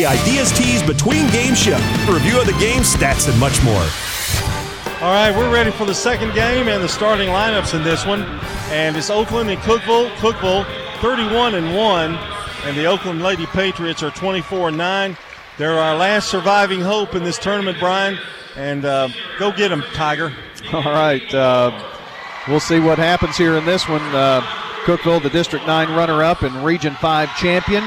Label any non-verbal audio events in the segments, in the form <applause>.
the ideas teased between game show, a review of the game, stats, and much more. All right, we're ready for the second game and the starting lineups in this one. And it's Oakland and Cookeville. Cookeville 31 and 1, and the Oakland Lady Patriots are 24 and 9. They're our last surviving hope in this tournament, Brian. And uh, go get them, Tiger. <laughs> All right. Uh, we'll see what happens here in this one. Uh, Cookeville, the District 9 runner up and Region 5 champion.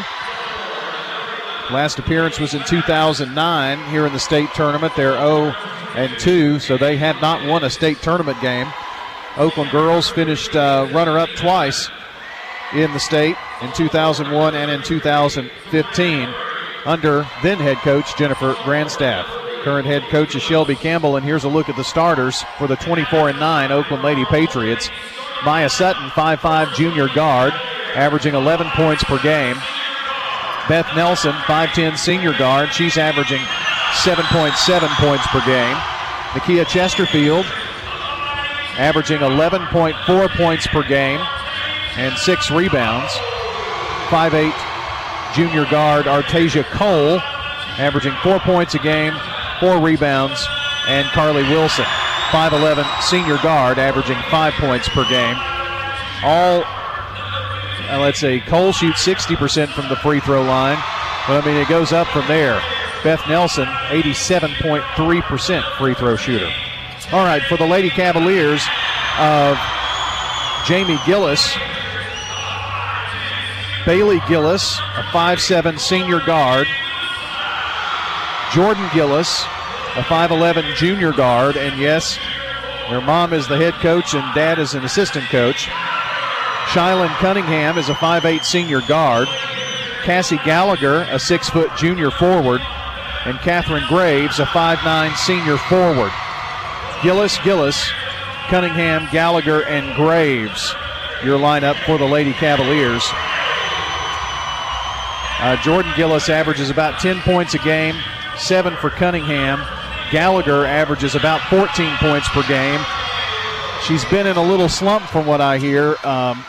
Last appearance was in 2009 here in the state tournament. They're 0 and 2, so they have not won a state tournament game. Oakland girls finished uh, runner up twice in the state in 2001 and in 2015 under then head coach Jennifer Grandstaff. Current head coach is Shelby Campbell, and here's a look at the starters for the 24 and 9 Oakland Lady Patriots. Maya Sutton, 5'5 junior guard, averaging 11 points per game. Beth Nelson, 5'10 senior guard, she's averaging 7.7 points per game. Nakia Chesterfield, averaging 11.4 points per game and six rebounds. 5'8 junior guard Artasia Cole, averaging four points a game, four rebounds, and Carly Wilson, 5'11 senior guard, averaging five points per game. All, uh, let's say, Cole shoots 60% from the free throw line, but I mean, it goes up from there. Beth Nelson, 87.3% free throw shooter. All right, for the Lady Cavaliers of Jamie Gillis, Bailey Gillis, a 5'7 senior guard. Jordan Gillis, a 5'11 junior guard. And yes, their mom is the head coach and dad is an assistant coach. Shylin Cunningham is a 5'8 senior guard. Cassie Gallagher, a 6 foot junior forward. And Catherine Graves, a 5'9 senior forward. Gillis, Gillis, Cunningham, Gallagher, and Graves, your lineup for the Lady Cavaliers. Uh, Jordan Gillis averages about 10 points a game, seven for Cunningham. Gallagher averages about 14 points per game. She's been in a little slump from what I hear, um,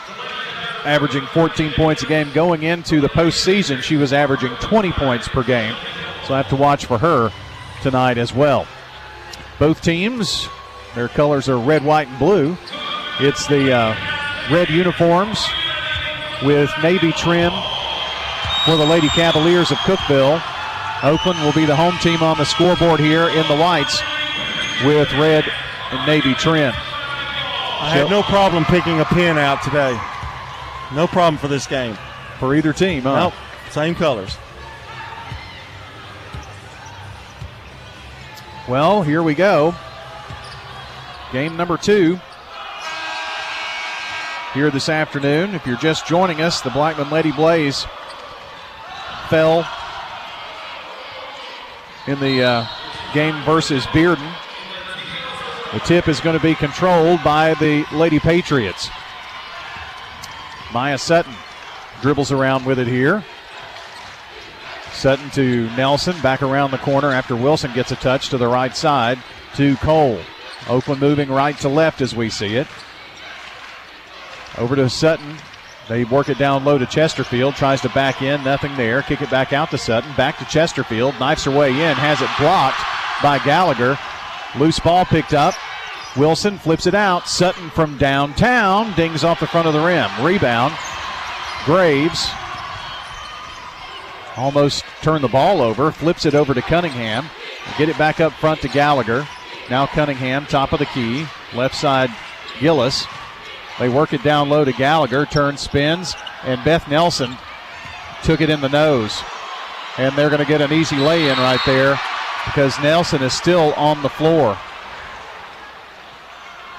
averaging 14 points a game. Going into the postseason, she was averaging 20 points per game. So I have to watch for her tonight as well. Both teams, their colors are red, white, and blue. It's the uh, red uniforms with navy trim for the Lady Cavaliers of Cookeville. Oakland will be the home team on the scoreboard here in the whites with red and navy trim. I had no problem picking a pin out today. No problem for this game. For either team, huh? Nope, same colors. Well, here we go. Game number two here this afternoon. If you're just joining us, the Blackman Lady Blaze fell in the uh, game versus Bearden. The tip is going to be controlled by the Lady Patriots. Maya Sutton dribbles around with it here. Sutton to Nelson, back around the corner after Wilson gets a touch to the right side to Cole. Oakland moving right to left as we see it. Over to Sutton. They work it down low to Chesterfield. Tries to back in. Nothing there. Kick it back out to Sutton. Back to Chesterfield. Knifes her way in. Has it blocked by Gallagher. Loose ball picked up. Wilson flips it out. Sutton from downtown. Dings off the front of the rim. Rebound. Graves almost turned the ball over. Flips it over to Cunningham. Get it back up front to Gallagher. Now Cunningham, top of the key. Left side, Gillis. They work it down low to Gallagher. Turn spins. And Beth Nelson took it in the nose. And they're going to get an easy lay in right there because Nelson is still on the floor.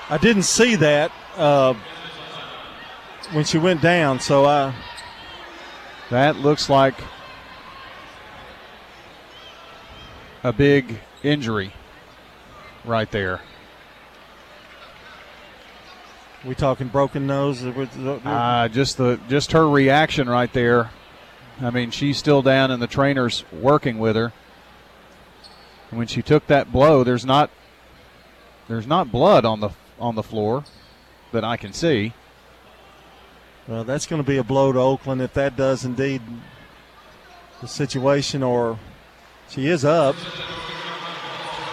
I didn't see that uh, when she went down, so I. That looks like a big injury right there. We talking broken nose? Uh, just the just her reaction right there. I mean, she's still down, and the trainer's working with her. And when she took that blow, there's not there's not blood on the on the floor that I can see. Well, that's going to be a blow to Oakland if that does indeed the situation, or she is up.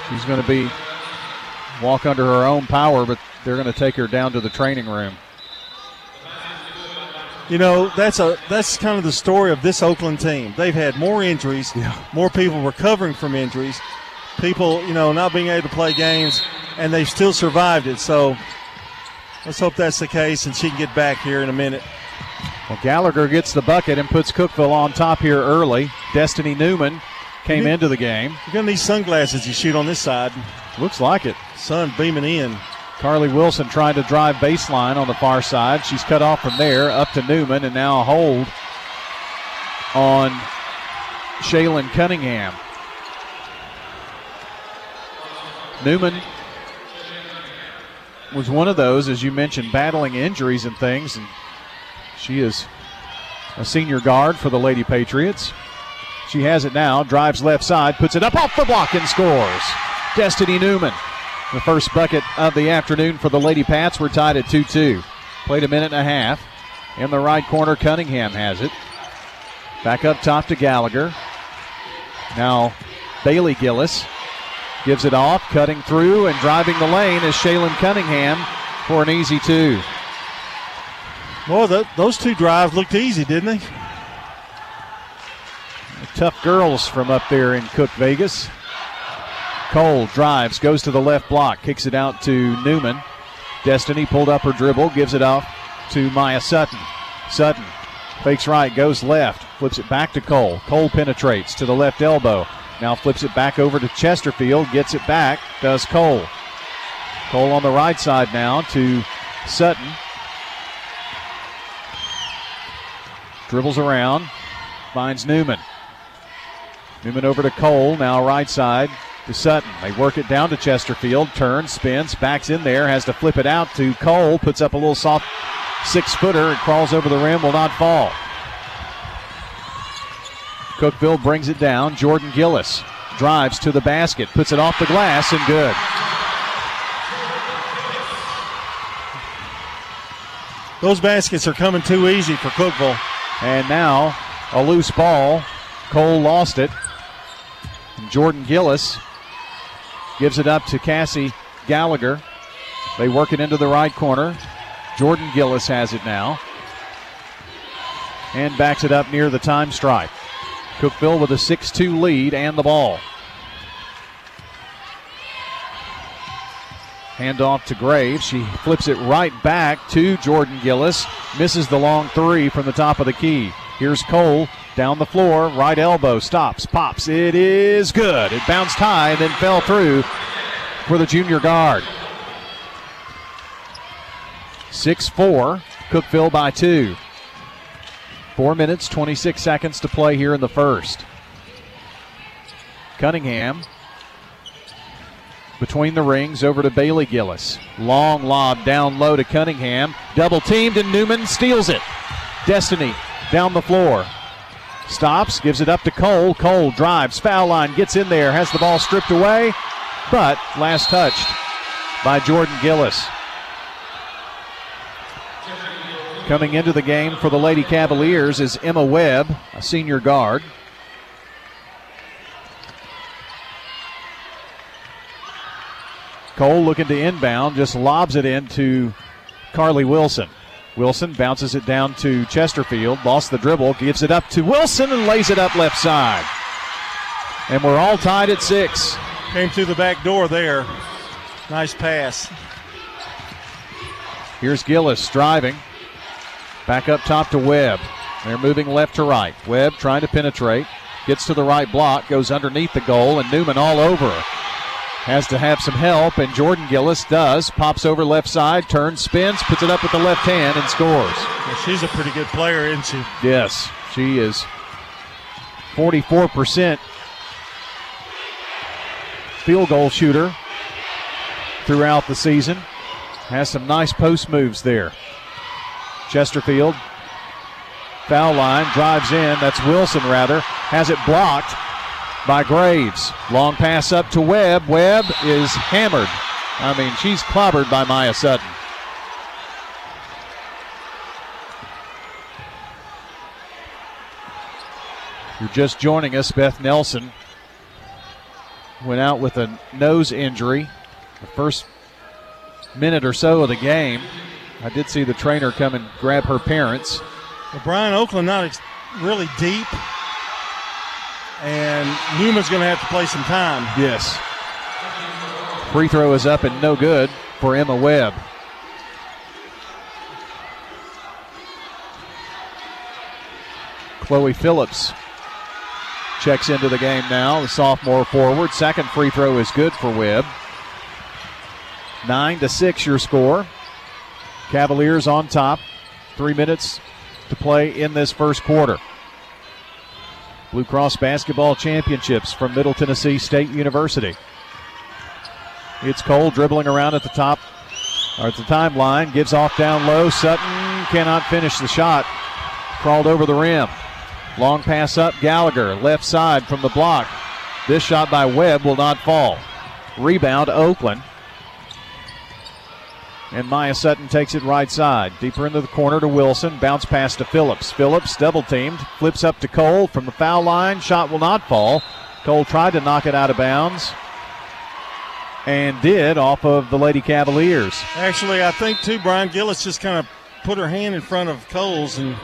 She's going to be walk under her own power, but they're going to take her down to the training room. You know, that's a that's kind of the story of this Oakland team. They've had more injuries, Yeah. more people recovering from injuries, people, you know, not being able to play games, and they've still survived it. So let's hope that's the case and she can get back here in a minute. Well, Gallagher gets the bucket and puts Cookeville on top here early. Destiny Newman came Mhm. into the game. You're gonna need sunglasses you shoot on this side. Looks like it. Sun beaming in. Carly Wilson trying to drive baseline on the far side. She's cut off from there up to Newman and now a hold on Shaylin Cunningham. Newman was one of those, as you mentioned, battling injuries and things, and she is a senior guard for the Lady Patriots. She has it now, drives left side, puts it up off the block and scores. Destiny Newman. The first bucket of the afternoon for the Lady Pats. We're tied at 2 2. Played a minute and a half. In the right corner, Cunningham has it. Back up top to Gallagher. Now, Bailey Gillis gives it off, cutting through and driving the lane is Shaylin Cunningham for an easy two. Well, th- those two drives looked easy, didn't they? Tough girls from up there in Cook, Vegas. Cole drives, goes to the left block, kicks it out to Newman. Destiny pulled up her dribble, gives it off to Maya Sutton. Sutton fakes right, goes left, flips it back to Cole. Cole penetrates to the left elbow. Now flips it back over to Chesterfield, gets it back, does Cole. Cole on the right side now to Sutton. Dribbles around, finds Newman. Newman over to Cole, now right side to Sutton. They work it down to Chesterfield, turns, spins, backs in there, has to flip it out to Cole, puts up a little soft six footer, and crawls over the rim, will not fall. Cookeville brings it down. Jordan Gillis drives to the basket, puts it off the glass, and good. Those baskets are coming too easy for Cookeville. And now a loose ball. Cole lost it. And Jordan Gillis gives it up to Cassie Gallagher. They work it into the right corner. Jordan Gillis has it now. And backs it up near the time stripe. Cookeville with a 6 2 lead and the ball. Hand off to Graves. She flips it right back to Jordan Gillis. Misses the long three from the top of the key. Here's Cole down the floor. Right elbow stops, pops. It is good. It bounced high and then fell through for the junior guard. 6 4. Cookeville by two. Four minutes, 26 seconds to play here in the first. Cunningham between the rings over to Bailey Gillis. Long lob down low to Cunningham. Double teamed and Newman steals it. Destiny down the floor. Stops, gives it up to Cole. Cole drives, foul line, gets in there, has the ball stripped away, but last touched by Jordan Gillis. Coming into the game for the Lady Cavaliers is Emma Webb, a senior guard. Cole looking to inbound, just lobs it into Carly Wilson. Wilson bounces it down to Chesterfield, lost the dribble, gives it up to Wilson and lays it up left side. And we're all tied at six. Came through the back door there. Nice pass. Here's Gillis driving. Back up top to Webb. They're moving left to right. Webb trying to penetrate. Gets to the right block, goes underneath the goal, and Newman all over. Has to have some help, and Jordan Gillis does. Pops over left side, turns, spins, puts it up with the left hand, and scores. Well, she's a pretty good player, isn't she? Yes, she is 44% field goal shooter throughout the season. Has some nice post moves there. Chesterfield, foul line, drives in. That's Wilson, rather. Has it blocked by Graves. Long pass up to Webb. Webb is hammered. I mean, she's clobbered by Maya Sutton. you're just joining us, Beth Nelson went out with a nose injury the first minute or so of the game. I did see the trainer come and grab her parents. Well, Brian Oakland not ex- really deep, and Newman's going to have to play some time. Yes. Free throw is up and no good for Emma Webb. Chloe Phillips checks into the game now, the sophomore forward. Second free throw is good for Webb. Nine to six, your score. Cavaliers on top. Three minutes to play in this first quarter. Blue Cross Basketball Championships from Middle Tennessee State University. It's Cole dribbling around at the top or at the timeline, gives off down low. Sutton cannot finish the shot. Crawled over the rim. Long pass up, Gallagher, left side from the block. This shot by Webb will not fall. Rebound, Oakland. And Maya Sutton takes it right side. Deeper into the corner to Wilson. Bounce pass to Phillips. Phillips double teamed. Flips up to Cole from the foul line. Shot will not fall. Cole tried to knock it out of bounds. And did off of the Lady Cavaliers. Actually, I think too, Brian Gillis just kind of put her hand in front of Cole's and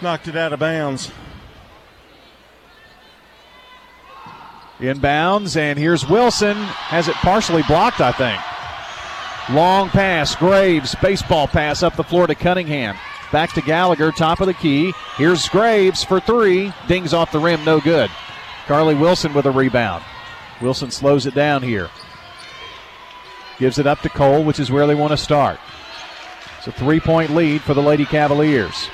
knocked it out of bounds. Inbounds, and here's Wilson. Has it partially blocked, I think. Long pass, Graves, baseball pass up the floor to Cunningham. Back to Gallagher, top of the key. Here's Graves for three. Dings off the rim, no good. Carly Wilson with a rebound. Wilson slows it down here. Gives it up to Cole, which is where they want to start. It's a three point lead for the Lady Cavaliers.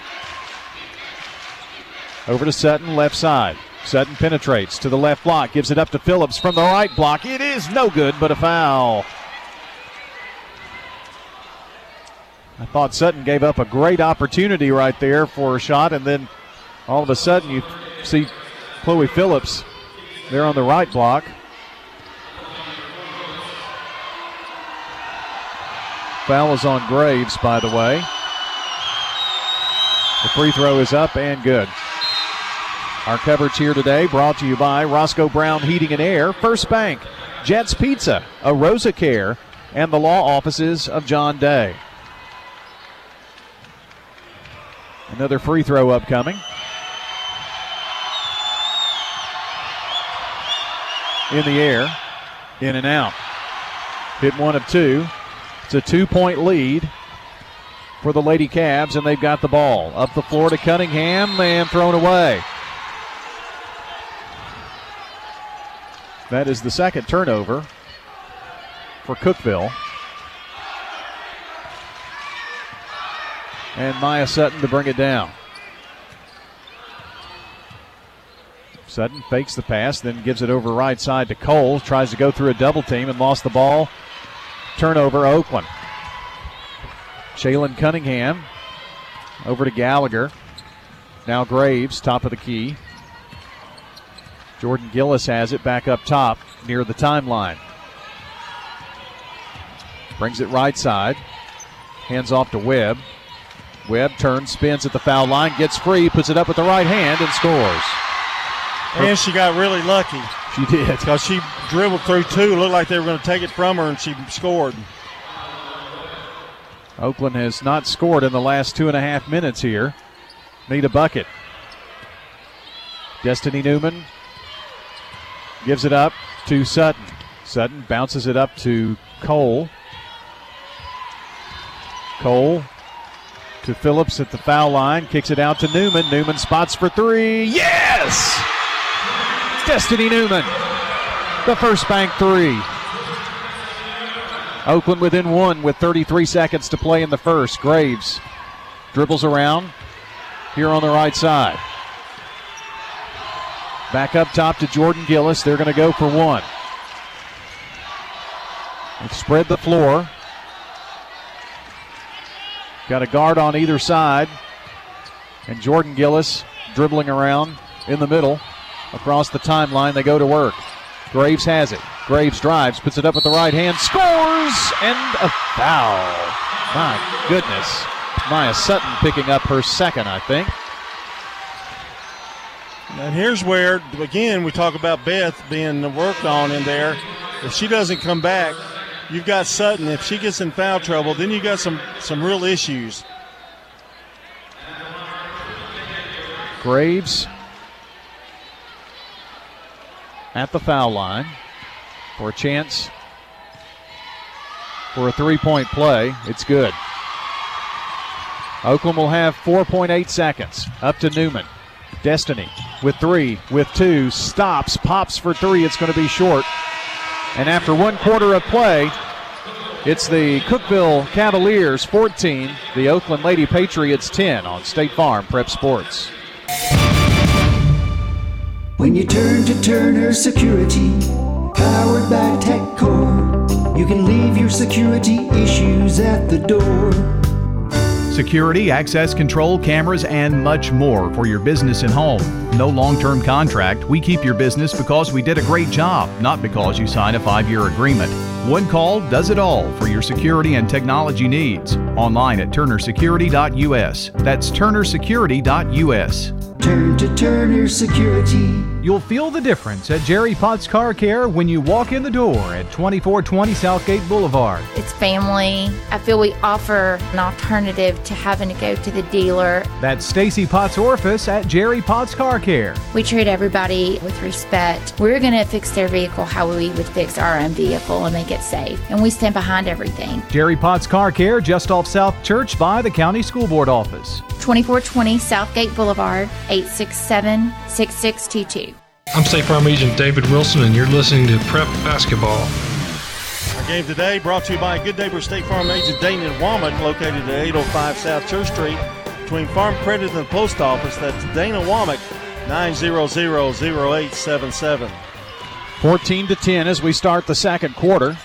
Over to Sutton, left side. Sutton penetrates to the left block, gives it up to Phillips from the right block. It is no good, but a foul. I thought Sutton gave up a great opportunity right there for a shot, and then all of a sudden you see Chloe Phillips there on the right block. Foul is on Graves, by the way. The free throw is up and good. Our coverage here today brought to you by Roscoe Brown Heating and Air, First Bank, Jets Pizza, A Rosa Care, and the law offices of John Day. Another free throw upcoming. In the air, in and out. Hit one of two. It's a two point lead for the Lady Cavs, and they've got the ball. Up the floor to Cunningham and thrown away. That is the second turnover for Cookeville. And Maya Sutton to bring it down. Sutton fakes the pass, then gives it over right side to Cole. Tries to go through a double team and lost the ball. Turnover, Oakland. Shaylin Cunningham over to Gallagher. Now Graves, top of the key. Jordan Gillis has it back up top near the timeline. Brings it right side. Hands off to Webb. Webb turns, spins at the foul line, gets free, puts it up with the right hand, and scores. And she got really lucky She did. because she dribbled through two. Looked like they were going to take it from her, and she scored. Oakland has not scored in the last two and a half minutes here. Need a bucket. Destiny Newman gives it up to Sutton. Sutton bounces it up to Cole. Cole to Phillips at the foul line, kicks it out to Newman. Newman spots for three. Yes! Destiny Newman, the first bank three. Oakland within one with 33 seconds to play in the first. Graves dribbles around here on the right side. Back up top to Jordan Gillis. They're going to go for one. Spread the floor. Got a guard on either side. And Jordan Gillis dribbling around in the middle across the timeline. They go to work. Graves has it. Graves drives, puts it up with the right hand, scores, and a foul. My goodness. Maya Sutton picking up her second, I think. And here's where, again, we talk about Beth being worked on in there. If she doesn't come back, you've got Sutton. If she gets in foul trouble, then you got some some real issues. Graves at the foul line for a chance for a three point play. It's good. Oakland will have 4.8 seconds. Up to Newman. Destiny with three, with two, stops, pops for three. It's going to be short. And after one quarter of play, it's the Cookeville Cavaliers 14, the Oakland Lady Patriots 10 on State Farm Prep Sports. When you turn to Turner Security, powered by TechCore, you can leave your security issues at the door security, access control, cameras, and much more for your business and home. No long term contract. We keep your business because we did a great job, not because you signed a five year agreement. One call does it all for your security and technology needs. Online at turnersecurity.us. That's turnersecurity.us. Turn to Turner Security. You'll feel the difference at Jerry Potts Car Care when you walk in the door at 2420 Southgate Boulevard. It's family. I feel we offer an alternative to having to go to the dealer. That's Stacy Potts Orifice at Jerry Potts Car Care. We treat everybody with respect. We're going to fix their vehicle how we would fix our own vehicle and make it safe. And we stand behind everything. Jerry Potts Car Care just off South Church by the County School Board office. 2420 Southgate Boulevard, 867 6622. I'm State Farm Agent David Wilson, and you're listening to Prep Basketball. Our game today brought to you by Good Neighbor State Farm Agent Dana Womack, located at 805 South Church Street, between Farm Credit and the Post Office. That's Dana Womack, 900-0877. 14 to 10 as we start the second quarter.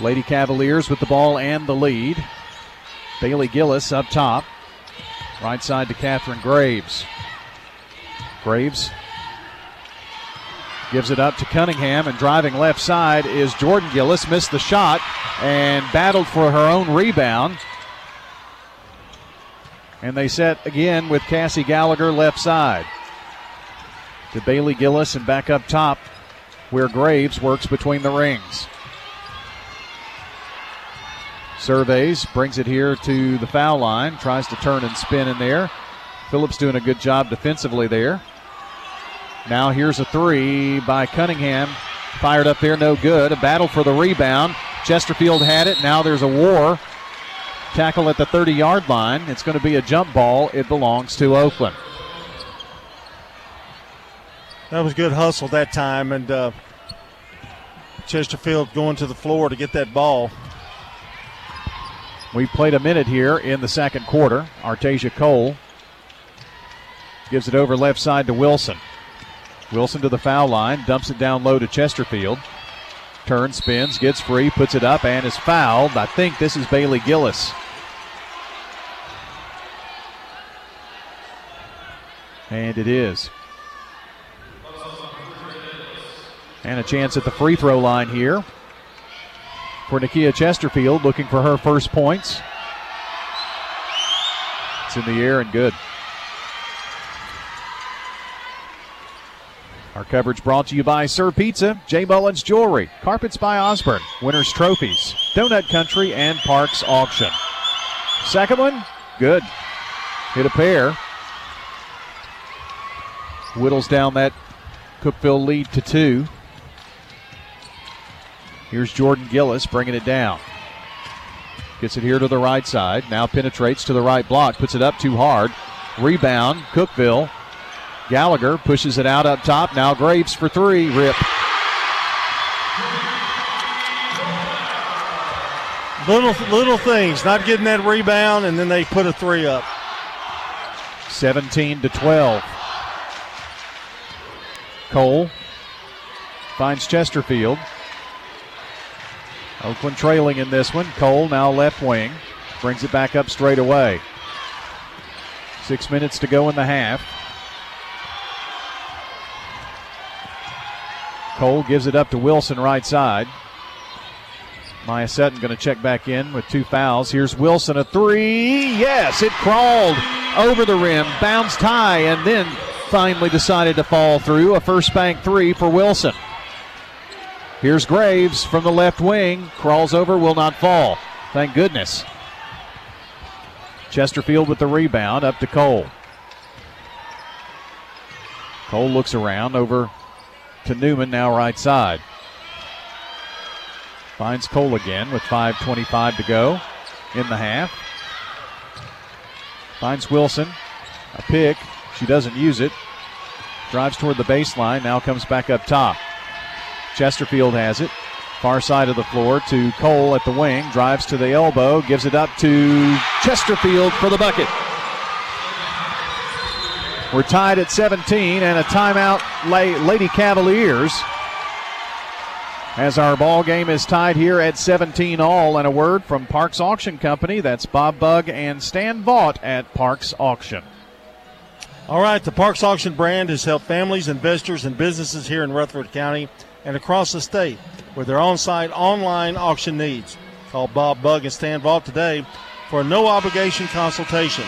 Lady Cavaliers with the ball and the lead. Bailey Gillis up top. Right side to Catherine Graves. Graves gives it up to Cunningham, and driving left side is Jordan Gillis. Missed the shot and battled for her own rebound. And they set again with Cassie Gallagher left side. To Bailey Gillis and back up top where Graves works between the rings. Surveys, brings it here to the foul line, tries to turn and spin in there. Phillips doing a good job defensively there. Now here's a three by Cunningham. Fired up there, no good. A battle for the rebound. Chesterfield had it. Now there's a war. Tackle at the 30 yard line. It's going to be a jump ball. It belongs to Oakland. That was good hustle that time, and uh, Chesterfield going to the floor to get that ball. We played a minute here in the second quarter. Artasia Cole gives it over left side to Wilson. Wilson to the foul line, dumps it down low to Chesterfield. Turns, spins, gets free, puts it up, and is fouled. I think this is Bailey Gillis. And it is. And a chance at the free throw line here for Nakia Chesterfield, looking for her first points. It's in the air and good. Our coverage brought to you by Sir Pizza, J. Mullins Jewelry, Carpets by Osborne, Winners Trophies, Donut Country, and Parks Auction. Second one, good. Hit a pair. Whittles down that Cookeville lead to two. Here's Jordan Gillis bringing it down. Gets it here to the right side. Now penetrates to the right block. Puts it up too hard. Rebound. Cookeville. Gallagher pushes it out up top. Now Graves for three. Rip. Little little things, not getting that rebound, and then they put a three up. 17 to 12. Cole finds Chesterfield. Oakland trailing in this one. Cole now left wing. Brings it back up straight away. Six minutes to go in the half. Cole gives it up to Wilson right side. Maya Sutton going to check back in with two fouls. Here's Wilson, a three. Yes, it crawled over the rim, bounced high, and then finally decided to fall through. A first bank three for Wilson. Here's Graves from the left wing, crawls over, will not fall. Thank goodness. Chesterfield with the rebound, up to Cole. Cole looks around over to Newman, now right side. Finds Cole again with 5.25 to go in the half. Finds Wilson. A pick. She doesn't use it. Drives toward the baseline. Now comes back up top. Chesterfield has it. Far side of the floor to Cole at the wing. Drives to the elbow. Gives it up to Chesterfield for the bucket. We're tied at 17 and a timeout, Lady Cavaliers. As our ball game is tied here at 17 all, and a word from Parks Auction Company. That's Bob Bug and Stan Vaught at Parks Auction. All right, the Parks Auction brand has helped families, investors, and businesses here in Rutherford County and across the state with their on site online auction needs. Call Bob Bug and Stan Vaught today for a no obligation consultation.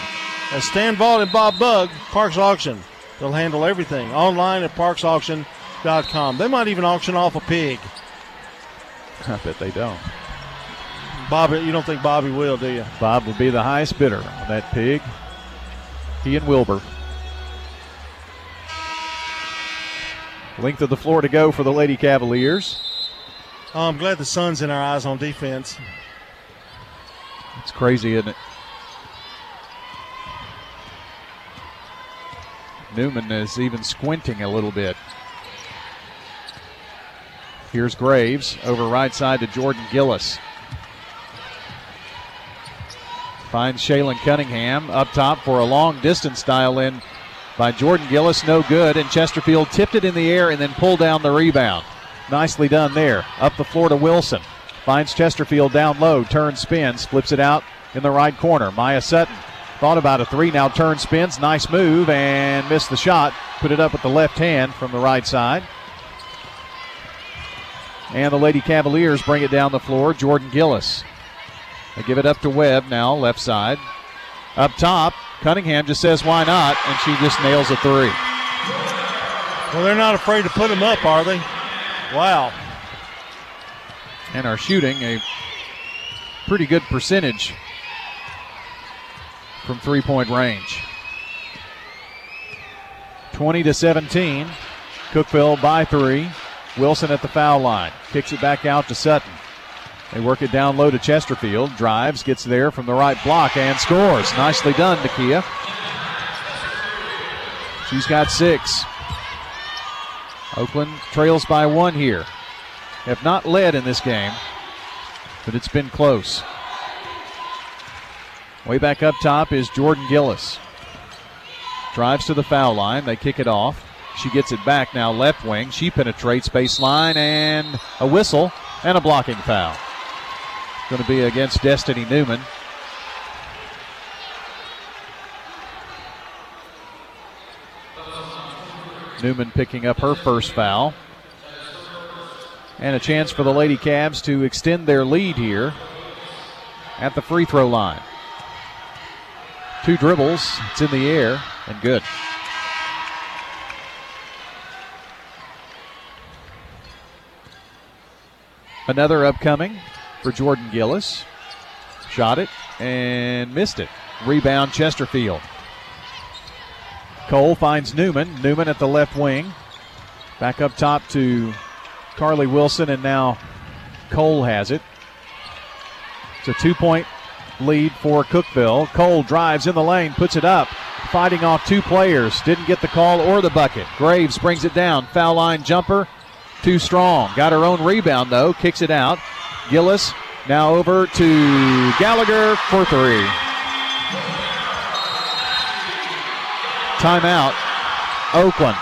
As Stan Vaught and Bob Bug, Parks Auction. They'll handle everything online at parksauction.com. They might even auction off a pig. <laughs> I bet they don't. Bobby, you don't think Bobby will, do you? Bob would be the highest bidder on that pig. He and Wilbur. Length of the floor to go for the Lady Cavaliers. Oh, I'm glad the sun's in our eyes on defense. It's crazy, isn't it? Newman is even squinting a little bit. Here's Graves over right side to Jordan Gillis. Finds Shaylin Cunningham up top for a long distance dial in by Jordan Gillis. No good. And Chesterfield tipped it in the air and then pulled down the rebound. Nicely done there. Up the floor to Wilson. Finds Chesterfield down low. Turns, spins, flips it out in the right corner. Maya Sutton thought about a three. Now turns, spins. Nice move and missed the shot. Put it up with the left hand from the right side. And the Lady Cavaliers bring it down the floor. Jordan Gillis. They give it up to Webb now, left side. Up top, Cunningham just says, why not? And she just nails a three. Well, they're not afraid to put them up, are they? Wow. And are shooting a pretty good percentage from three point range. 20 to 17. Cookeville by three. Wilson at the foul line. Kicks it back out to Sutton. They work it down low to Chesterfield. Drives, gets there from the right block, and scores. Nicely done, Nakia. She's got six. Oakland trails by one here. Have not led in this game, but it's been close. Way back up top is Jordan Gillis. Drives to the foul line. They kick it off. She gets it back now, left wing. She penetrates baseline and a whistle and a blocking foul. Going to be against Destiny Newman. Newman picking up her first foul. And a chance for the Lady Cavs to extend their lead here at the free throw line. Two dribbles, it's in the air, and good. Another upcoming for Jordan Gillis. Shot it and missed it. Rebound Chesterfield. Cole finds Newman. Newman at the left wing. Back up top to Carly Wilson, and now Cole has it. It's a two point lead for Cookeville. Cole drives in the lane, puts it up, fighting off two players. Didn't get the call or the bucket. Graves brings it down. Foul line jumper too strong. Got her own rebound, though. Kicks it out. Gillis now over to Gallagher for three. Timeout. Oakland.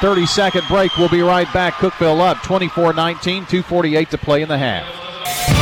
30 second break. We'll be right back. Cookeville up 24 19, 248 to play in the half.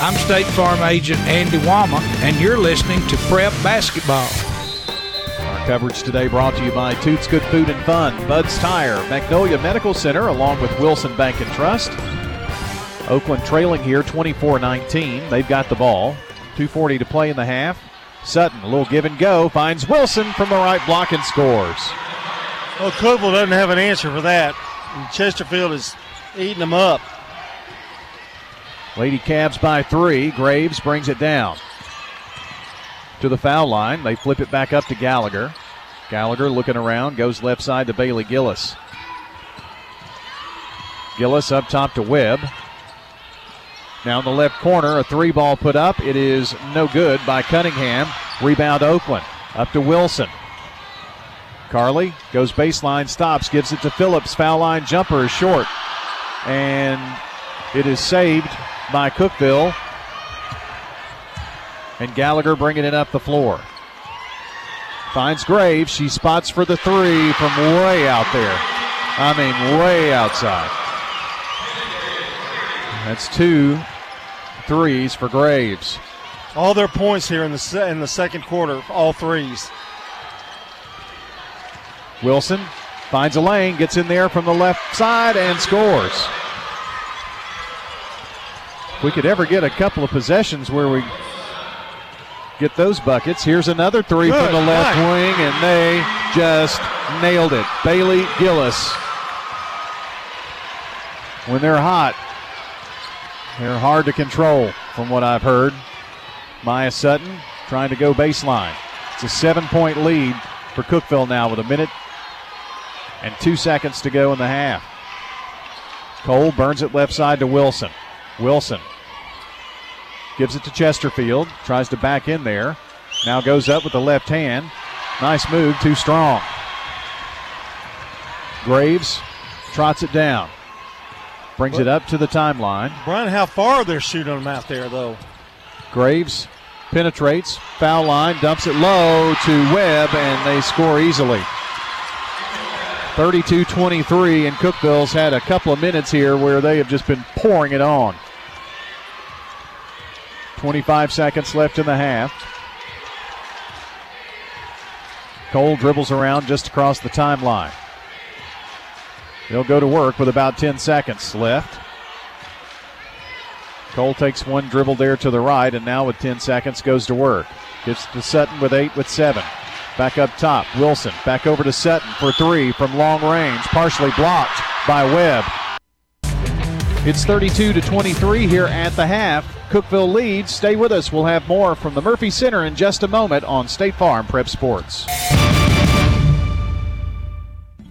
I'm State Farm Agent Andy Wama, and you're listening to Prep Basketball. Our coverage today brought to you by Toots Good Food and Fun, Bud's Tire, Magnolia Medical Center, along with Wilson Bank and Trust. Oakland trailing here 24 19. They've got the ball. 2.40 to play in the half. Sutton, a little give and go, finds Wilson from the right block and scores. Well, Cookeville doesn't have an answer for that. And Chesterfield is eating them up. Lady Cavs by three. Graves brings it down to the foul line. They flip it back up to Gallagher. Gallagher looking around, goes left side to Bailey Gillis. Gillis up top to Webb. Now in the left corner, a three ball put up. It is no good by Cunningham. Rebound Oakland. Up to Wilson. Carly goes baseline, stops, gives it to Phillips. Foul line jumper is short. And it is saved by Cookeville. And Gallagher bringing it up the floor. Finds Graves. She spots for the three from way out there. I mean, way outside. That's two threes for Graves. All their points here in the in the second quarter, all threes. Wilson finds a lane, gets in there from the left side, and scores. If we could ever get a couple of possessions where we get those buckets. Here's another three Good from the left wing, and they just nailed it. Bailey Gillis. When they're hot, they're hard to control, from what I've heard. Maya Sutton trying to go baseline. It's a seven point lead for Cookeville now with a minute and two seconds to go in the half. Cole burns it left side to Wilson. Wilson gives it to Chesterfield, tries to back in there. Now goes up with the left hand. Nice move, too strong. Graves trots it down, brings it up to the timeline. Brian, how far they're shooting them out there, though. Graves penetrates, foul line, dumps it low to Webb, and they score easily. 32 23, and Cookeville's had a couple of minutes here where they have just been pouring it on. 25 seconds left in the half. Cole dribbles around just across the timeline. They'll go to work with about 10 seconds left. Cole takes one dribble there to the right, and now with 10 seconds goes to work. Gets to Sutton with eight with seven. Back up top, Wilson. Back over to Sutton for three from long range, partially blocked by Webb. It's 32 to 23 here at the half. Cookeville leads. Stay with us. We'll have more from the Murphy Center in just a moment on State Farm Prep Sports.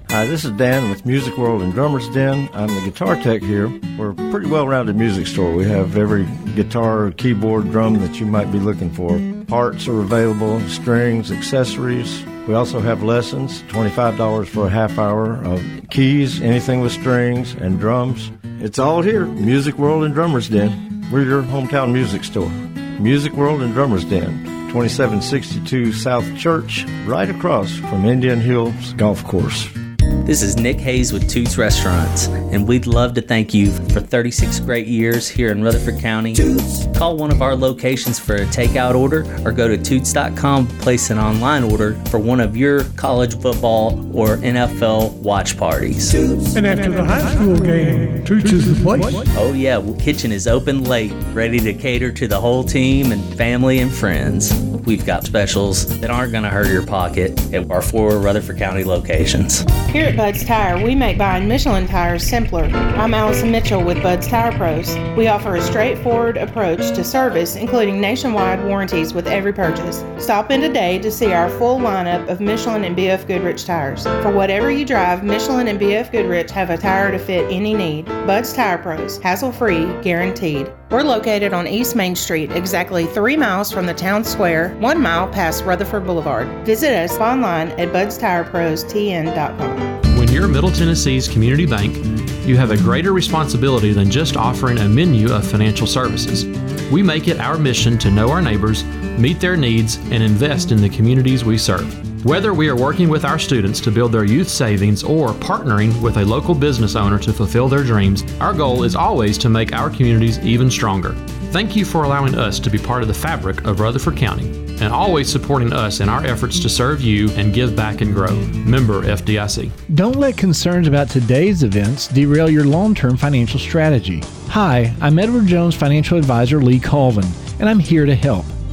Hi, this is Dan with Music World and Drummers Den. I'm the guitar tech here. We're a pretty well rounded music store. We have every guitar, keyboard, drum that you might be looking for. Parts are available, strings, accessories. We also have lessons, $25 for a half hour of keys, anything with strings, and drums. It's all here, Music World and Drummers Den. We're your hometown music store. Music World and Drummers Den, 2762 South Church, right across from Indian Hills Golf Course. This is Nick Hayes with Toots Restaurants, and we'd love to thank you for 36 great years here in Rutherford County. Call one of our locations for a takeout order or go to toots.com place an online order for one of your college football or NFL watch parties. And after the high school game, Toots is the place. Oh, yeah, well, kitchen is open late, ready to cater to the whole team and family and friends. We've got specials that aren't going to hurt your pocket at our four Rutherford County locations. Here at Bud's Tire, we make buying Michelin tires simpler. I'm Allison Mitchell with Bud's Tire Pros. We offer a straightforward approach to service, including nationwide warranties with every purchase. Stop in today to see our full lineup of Michelin and BF Goodrich tires. For whatever you drive, Michelin and BF Goodrich have a tire to fit any need. Bud's Tire Pros, hassle free, guaranteed. We're located on East Main Street, exactly three miles from the town square, one mile past Rutherford Boulevard. Visit us online at budstireprostn.com. When you're Middle Tennessee's community bank, you have a greater responsibility than just offering a menu of financial services. We make it our mission to know our neighbors, meet their needs, and invest in the communities we serve. Whether we are working with our students to build their youth savings or partnering with a local business owner to fulfill their dreams, our goal is always to make our communities even stronger. Thank you for allowing us to be part of the fabric of Rutherford County and always supporting us in our efforts to serve you and give back and grow. Member FDIC. Don't let concerns about today's events derail your long term financial strategy. Hi, I'm Edward Jones financial advisor Lee Colvin, and I'm here to help.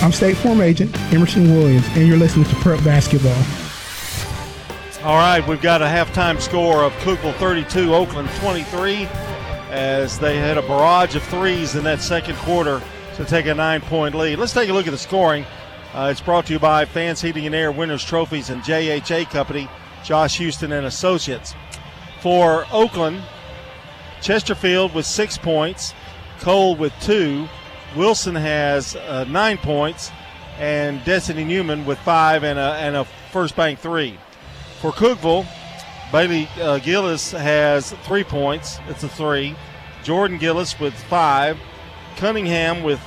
I'm State Farm Agent Emerson Williams, and you're listening to Prep Basketball. All right, we've got a halftime score of Cookeville 32, Oakland 23, as they had a barrage of threes in that second quarter to take a nine point lead. Let's take a look at the scoring. Uh, it's brought to you by Fans Heating and Air Winners Trophies and JHA Company, Josh Houston and Associates. For Oakland, Chesterfield with six points, Cole with two, Wilson has uh, nine points, and Destiny Newman with five and a, and a first bank three. For Cookeville, Bailey uh, Gillis has three points. It's a three. Jordan Gillis with five. Cunningham with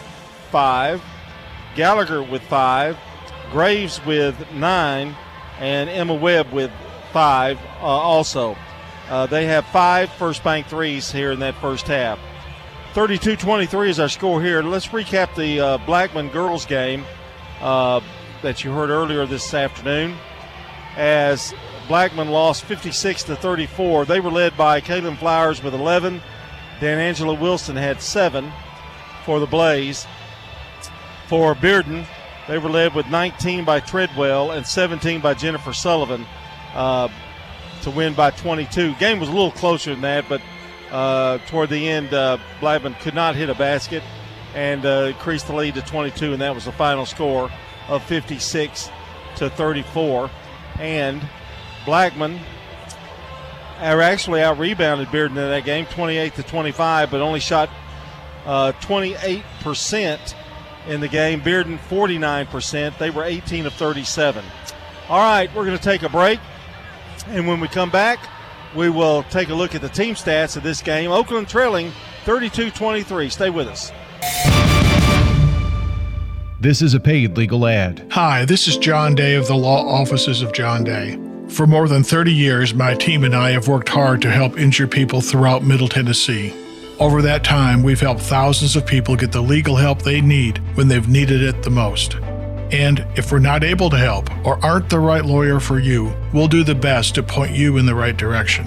five. Gallagher with five. Graves with nine. And Emma Webb with five uh, also. Uh, they have five first bank threes here in that first half. 32 23 is our score here. Let's recap the uh, Blackman girls game uh, that you heard earlier this afternoon. As Blackman lost 56 to 34, they were led by Kaylin Flowers with 11. Dan Angela Wilson had seven for the Blaze. For Bearden, they were led with 19 by Treadwell and 17 by Jennifer Sullivan uh, to win by 22. Game was a little closer than that, but uh, toward the end, uh, Blackman could not hit a basket and uh, increased the lead to 22, and that was the final score of 56 to 34. And Blackman are actually out rebounded Bearden in that game, 28 to 25, but only shot uh, 28% in the game. Bearden 49%. They were 18 of 37. All right, we're going to take a break, and when we come back, we will take a look at the team stats of this game. Oakland trailing 32 23. Stay with us. This is a paid legal ad. Hi, this is John Day of the Law Offices of John Day. For more than 30 years, my team and I have worked hard to help injured people throughout Middle Tennessee. Over that time, we've helped thousands of people get the legal help they need when they've needed it the most. And if we're not able to help or aren't the right lawyer for you, we'll do the best to point you in the right direction.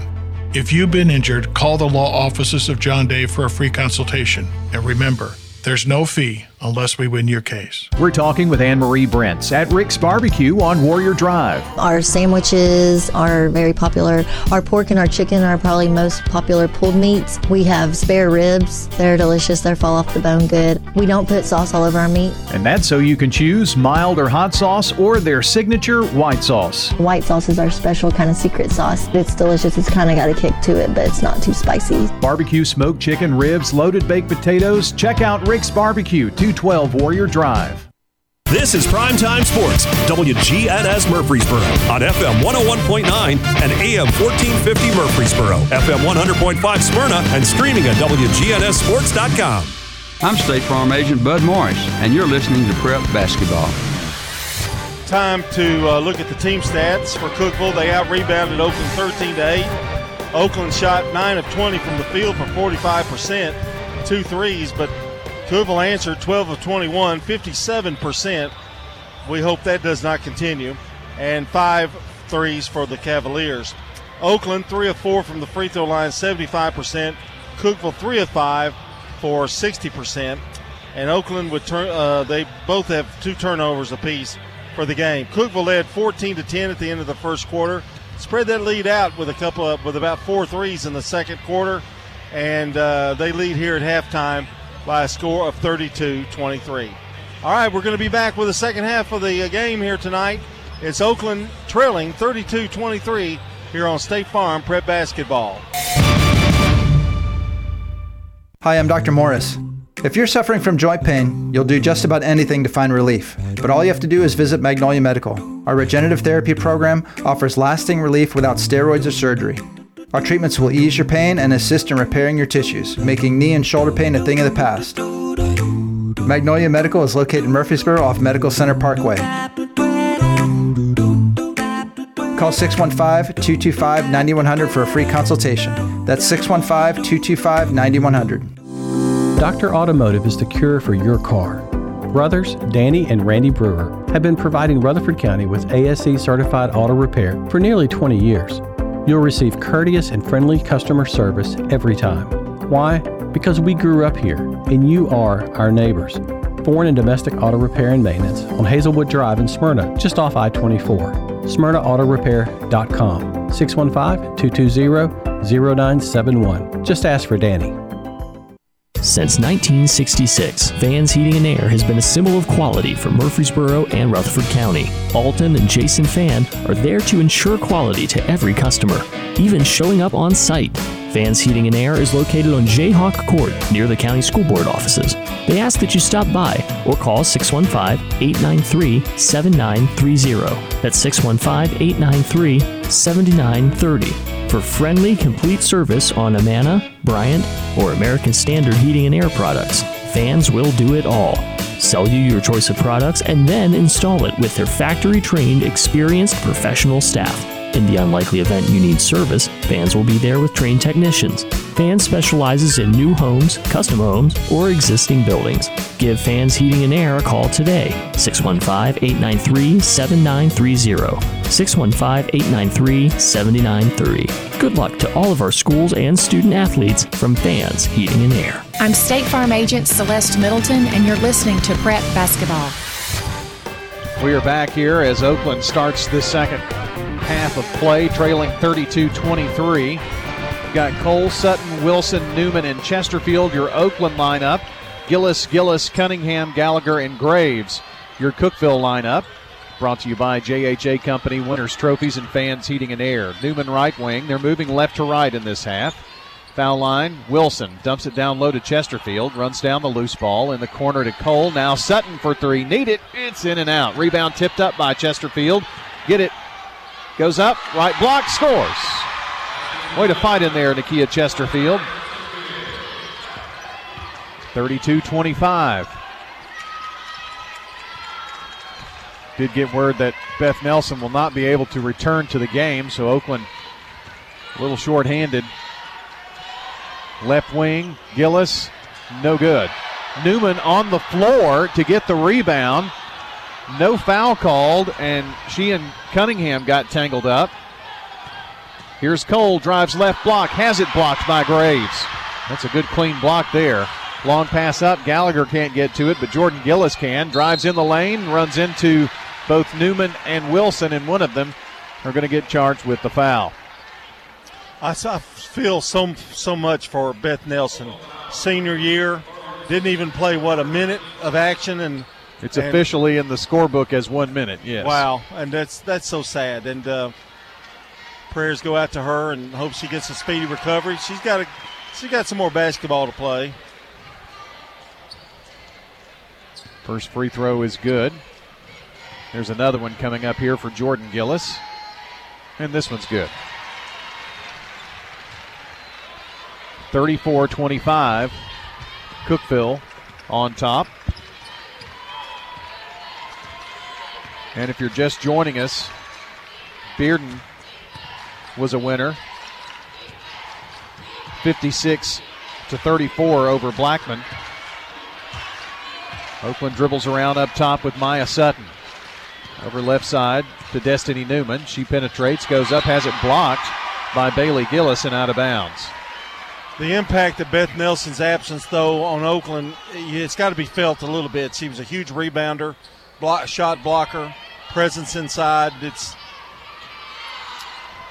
If you've been injured, call the law offices of John Day for a free consultation. And remember, there's no fee unless we win your case. We're talking with Anne Marie Brents at Rick's Barbecue on Warrior Drive. Our sandwiches are very popular. Our pork and our chicken are probably most popular pulled meats. We have spare ribs. They're delicious. They're fall off the bone good. We don't put sauce all over our meat. And that's so you can choose mild or hot sauce or their signature white sauce. White sauce is our special kind of secret sauce. It's delicious. It's kind of got a kick to it, but it's not too spicy. Barbecue smoked chicken, ribs, loaded baked potatoes. Check out Rick's Barbecue, 212 Warrior Drive. This is Primetime Sports, WGNS Murfreesboro on FM 101.9 and AM 1450 Murfreesboro, FM 100.5 Smyrna, and streaming at WGNSSports.com. I'm State Farm Agent Bud Morris, and you're listening to Prep Basketball. Time to uh, look at the team stats for Cookeville. They out rebounded Oakland 13 to 8. Oakland shot 9 of 20 from the field for 45%, two threes, but Cookeville answered 12 of 21, 57%. We hope that does not continue. And five threes for the Cavaliers. Oakland, 3 of 4 from the free throw line, 75%. Cookeville, 3 of 5 for 60%. And Oakland would turn, uh, they both have two turnovers apiece for the game. Cookeville led 14 to 10 at the end of the first quarter. Spread that lead out with a couple of, with about four threes in the second quarter. And uh, they lead here at halftime by a score of 32 23. All right, we're going to be back with the second half of the uh, game here tonight. It's Oakland trailing 32 23 here on State Farm Prep Basketball. Hi, I'm Dr. Morris. If you're suffering from joint pain, you'll do just about anything to find relief. But all you have to do is visit Magnolia Medical. Our regenerative therapy program offers lasting relief without steroids or surgery. Our treatments will ease your pain and assist in repairing your tissues, making knee and shoulder pain a thing of the past. Magnolia Medical is located in Murfreesboro off Medical Center Parkway. Call 615 225 9100 for a free consultation. That's 615 225 9100. Dr. Automotive is the cure for your car. Brothers Danny and Randy Brewer have been providing Rutherford County with ASE certified auto repair for nearly 20 years. You'll receive courteous and friendly customer service every time. Why? Because we grew up here and you are our neighbors. Foreign and domestic auto repair and maintenance on Hazelwood Drive in Smyrna, just off I 24. SmyrnaAutorepair.com 615 220 0971. Just ask for Danny. Since 1966, Vans Heating and Air has been a symbol of quality for Murfreesboro and Rutherford County. Alton and Jason Fan are there to ensure quality to every customer, even showing up on site. Vans Heating and Air is located on Jayhawk Court near the county school board offices. They ask that you stop by or call 615 893 7930. That's 615 893 7930 for friendly, complete service on Amana, Bryant, or American Standard Heating and Air products. Fans will do it all. Sell you your choice of products and then install it with their factory trained, experienced professional staff. In the unlikely event you need service, Fans will be there with trained technicians. Fans specializes in new homes, custom homes, or existing buildings. Give Fans Heating and Air a call today. 615 893 7930. 615 893 7930. Good luck to all of our schools and student athletes from Fans Heating and Air. I'm State Farm Agent Celeste Middleton, and you're listening to Prep Basketball. We are back here as Oakland starts the second half of play, trailing 32 23. Got Cole, Sutton, Wilson, Newman, and Chesterfield, your Oakland lineup. Gillis, Gillis, Cunningham, Gallagher, and Graves, your Cookeville lineup. Brought to you by JHA Company, Winners Trophies, and Fans Heating and Air. Newman right wing. They're moving left to right in this half. Foul line, Wilson dumps it down low to Chesterfield, runs down the loose ball in the corner to Cole. Now Sutton for three. Need it. It's in and out. Rebound tipped up by Chesterfield. Get it Goes up, right block, scores. Way to fight in there, Nakia Chesterfield. 32 25. Did get word that Beth Nelson will not be able to return to the game, so Oakland a little short handed. Left wing, Gillis, no good. Newman on the floor to get the rebound. No foul called, and she and Cunningham got tangled up. Here's Cole, drives left block, has it blocked by Graves. That's a good clean block there. Long pass up, Gallagher can't get to it, but Jordan Gillis can. Drives in the lane, runs into both Newman and Wilson, and one of them are going to get charged with the foul. I feel so so much for Beth Nelson. Senior year, didn't even play what a minute of action, and it's and officially in the scorebook as one minute. Yes. Wow, and that's that's so sad. And uh, prayers go out to her, and hope she gets a speedy recovery. She's got a, she's got some more basketball to play. First free throw is good. There's another one coming up here for Jordan Gillis, and this one's good. 34 25. Cookeville on top. And if you're just joining us, Bearden was a winner. 56 to 34 over Blackman. Oakland dribbles around up top with Maya Sutton. Over left side to Destiny Newman. She penetrates, goes up, has it blocked by Bailey Gillis and out of bounds. The impact of Beth Nelson's absence, though, on Oakland, it's got to be felt a little bit. She was a huge rebounder, block, shot blocker, presence inside. It's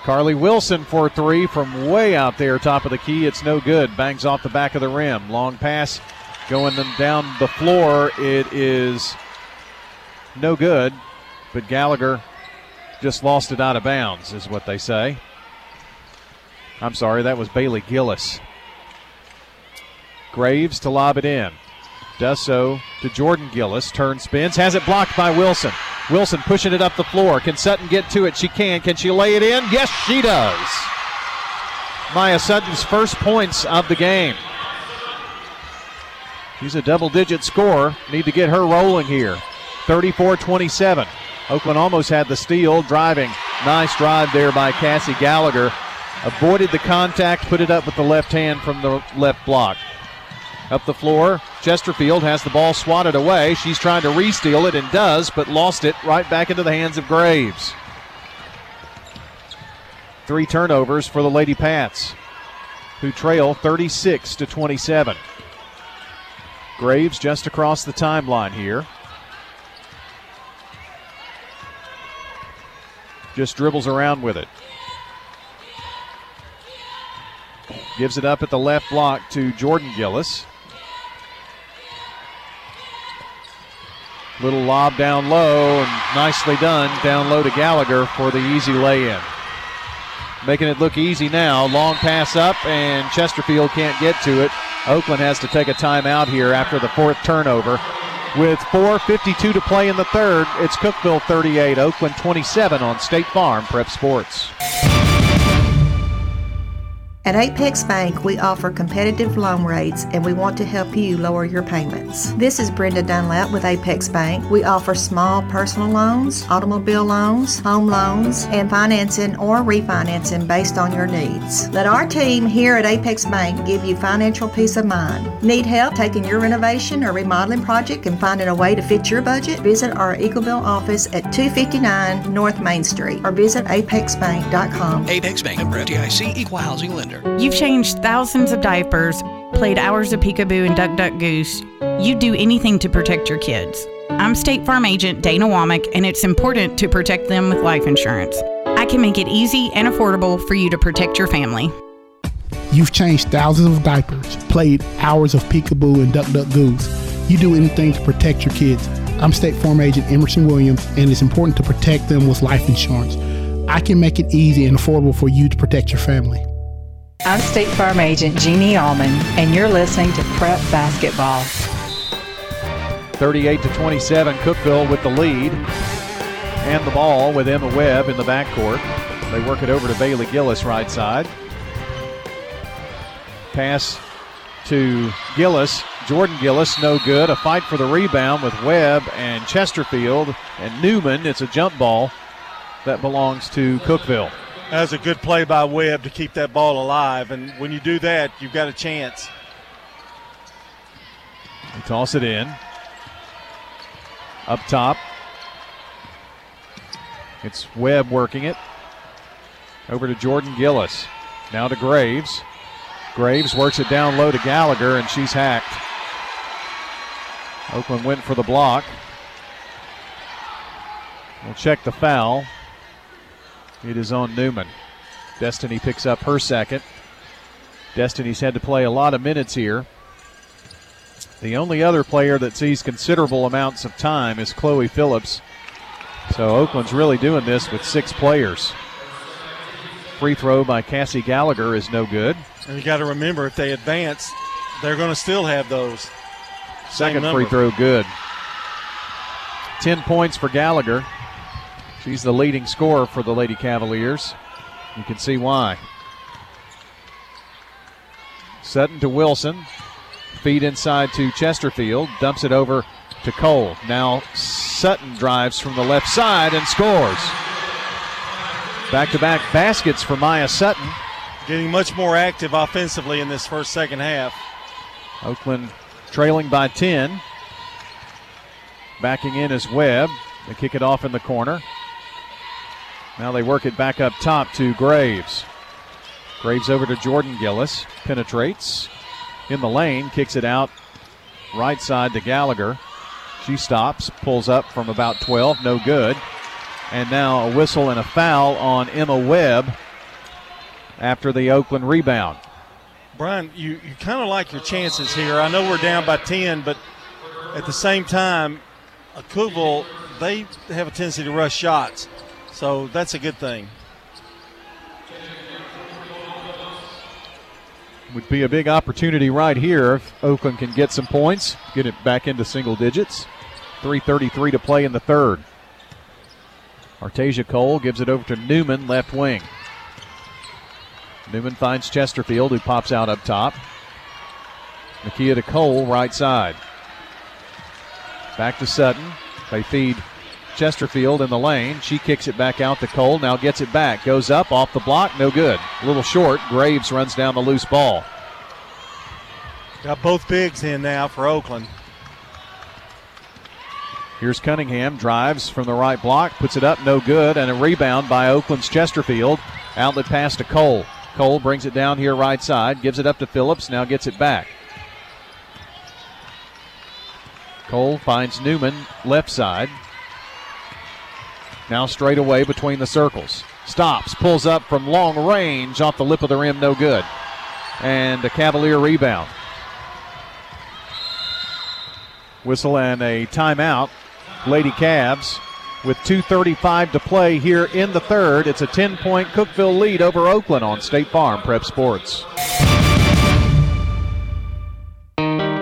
Carly Wilson for three from way out there, top of the key. It's no good. Bangs off the back of the rim. Long pass going down the floor. It is no good, but Gallagher just lost it out of bounds, is what they say. I'm sorry, that was Bailey Gillis. Graves to lob it in. Does so to Jordan Gillis. Turn spins. Has it blocked by Wilson. Wilson pushing it up the floor. Can Sutton get to it? She can. Can she lay it in? Yes, she does. Maya Sutton's first points of the game. She's a double digit scorer. Need to get her rolling here. 34 27. Oakland almost had the steal. Driving. Nice drive there by Cassie Gallagher. Avoided the contact, put it up with the left hand from the left block. Up the floor, Chesterfield has the ball swatted away. She's trying to re steal it and does, but lost it right back into the hands of Graves. Three turnovers for the Lady Pats, who trail 36 to 27. Graves just across the timeline here. Just dribbles around with it. Gives it up at the left block to Jordan Gillis. Little lob down low and nicely done down low to Gallagher for the easy lay in. Making it look easy now. Long pass up and Chesterfield can't get to it. Oakland has to take a timeout here after the fourth turnover. With 4.52 to play in the third, it's Cookeville 38, Oakland 27 on State Farm Prep Sports. At Apex Bank, we offer competitive loan rates and we want to help you lower your payments. This is Brenda Dunlap with Apex Bank. We offer small personal loans, automobile loans, home loans, and financing or refinancing based on your needs. Let our team here at Apex Bank give you financial peace of mind. Need help taking your renovation or remodeling project and finding a way to fit your budget? Visit our Eagleville office at 259 North Main Street or visit apexbank.com. Apex Bank, FDIC, equal housing lender. You've changed thousands of diapers, played hours of peekaboo and duck duck goose. You'd do anything to protect your kids. I'm State Farm Agent Dana Womack, and it's important to protect them with life insurance. I can make it easy and affordable for you to protect your family. You've changed thousands of diapers, played hours of peekaboo and duck duck goose. You do anything to protect your kids. I'm State Farm Agent Emerson Williams, and it's important to protect them with life insurance. I can make it easy and affordable for you to protect your family. I'm State Farm Agent Jeannie Allman, and you're listening to Prep Basketball. 38 to 27, Cookeville with the lead. And the ball with Emma Webb in the backcourt. They work it over to Bailey Gillis, right side. Pass to Gillis. Jordan Gillis, no good. A fight for the rebound with Webb and Chesterfield and Newman. It's a jump ball that belongs to Cookeville. That's a good play by Webb to keep that ball alive. And when you do that, you've got a chance. They toss it in. Up top. It's Webb working it. Over to Jordan Gillis. Now to Graves. Graves works it down low to Gallagher, and she's hacked. Oakland went for the block. We'll check the foul. It is on Newman. Destiny picks up her second. Destiny's had to play a lot of minutes here. The only other player that sees considerable amounts of time is Chloe Phillips. So Oakland's really doing this with six players. Free throw by Cassie Gallagher is no good. And you got to remember, if they advance, they're going to still have those. Second free throw good. 10 points for Gallagher. She's the leading scorer for the Lady Cavaliers. You can see why. Sutton to Wilson. Feed inside to Chesterfield. Dumps it over to Cole. Now Sutton drives from the left side and scores. Back to back baskets for Maya Sutton. Getting much more active offensively in this first second half. Oakland trailing by 10. Backing in is Webb. They kick it off in the corner. Now they work it back up top to Graves. Graves over to Jordan Gillis. Penetrates in the lane, kicks it out right side to Gallagher. She stops, pulls up from about 12, no good. And now a whistle and a foul on Emma Webb after the Oakland rebound. Brian, you, you kind of like your chances here. I know we're down by 10, but at the same time, a Cookeville, they have a tendency to rush shots. So that's a good thing. Would be a big opportunity right here if Oakland can get some points, get it back into single digits. 3.33 to play in the third. Artasia Cole gives it over to Newman, left wing. Newman finds Chesterfield, who pops out up top. Nakia to Cole, right side. Back to Sutton. They feed Chesterfield in the lane. She kicks it back out to Cole. Now gets it back. Goes up off the block. No good. A little short. Graves runs down the loose ball. Got both bigs in now for Oakland. Here's Cunningham. Drives from the right block. Puts it up. No good. And a rebound by Oakland's Chesterfield. Outlet pass to Cole. Cole brings it down here right side. Gives it up to Phillips. Now gets it back. Cole finds Newman left side. Now straight away between the circles. Stops, pulls up from long range off the lip of the rim, no good. And a Cavalier rebound. Whistle and a timeout. Lady Cavs with 2.35 to play here in the third. It's a 10 point Cookeville lead over Oakland on State Farm Prep Sports.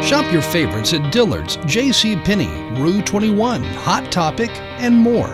Shop your favorites at Dillard's, J.C. Penney, Rue 21, Hot Topic, and more.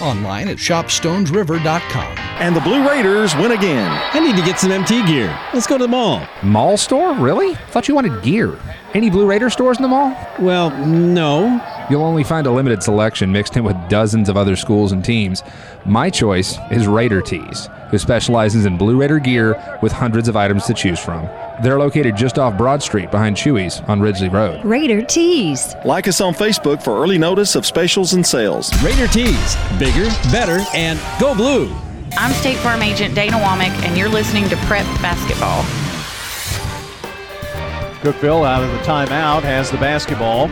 Online at shopstonesriver.com. And the Blue Raiders win again. I need to get some MT gear. Let's go to the mall. Mall store? Really? Thought you wanted gear. Any Blue Raider stores in the mall? Well, no. You'll only find a limited selection mixed in with dozens of other schools and teams. My choice is Raider Tees, who specializes in Blue Raider gear with hundreds of items to choose from. They're located just off Broad Street behind Chewy's on Ridgely Road. Raider Tees. Like us on Facebook for early notice of specials and sales. Raider Tees. Bigger, better, and go blue. I'm State Farm Agent Dana Womack, and you're listening to Prep Basketball. Cookeville out of the timeout has the basketball.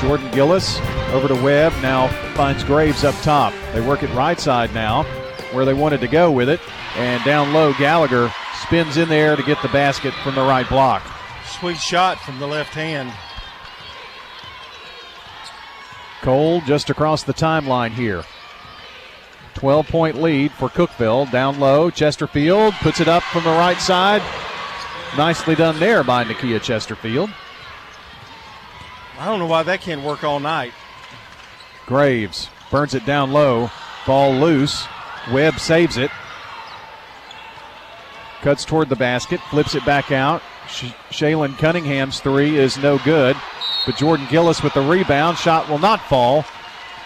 Jordan Gillis over to Webb. Now finds Graves up top. They work it right side now, where they wanted to go with it. And down low, Gallagher spins in there to get the basket from the right block. Sweet shot from the left hand. Cole just across the timeline here. 12 point lead for Cookeville. Down low, Chesterfield puts it up from the right side. Nicely done there by Nakia Chesterfield. I don't know why that can't work all night. Graves burns it down low. Ball loose. Webb saves it. Cuts toward the basket, flips it back out. Sh- Shaylin Cunningham's three is no good. But Jordan Gillis with the rebound. Shot will not fall,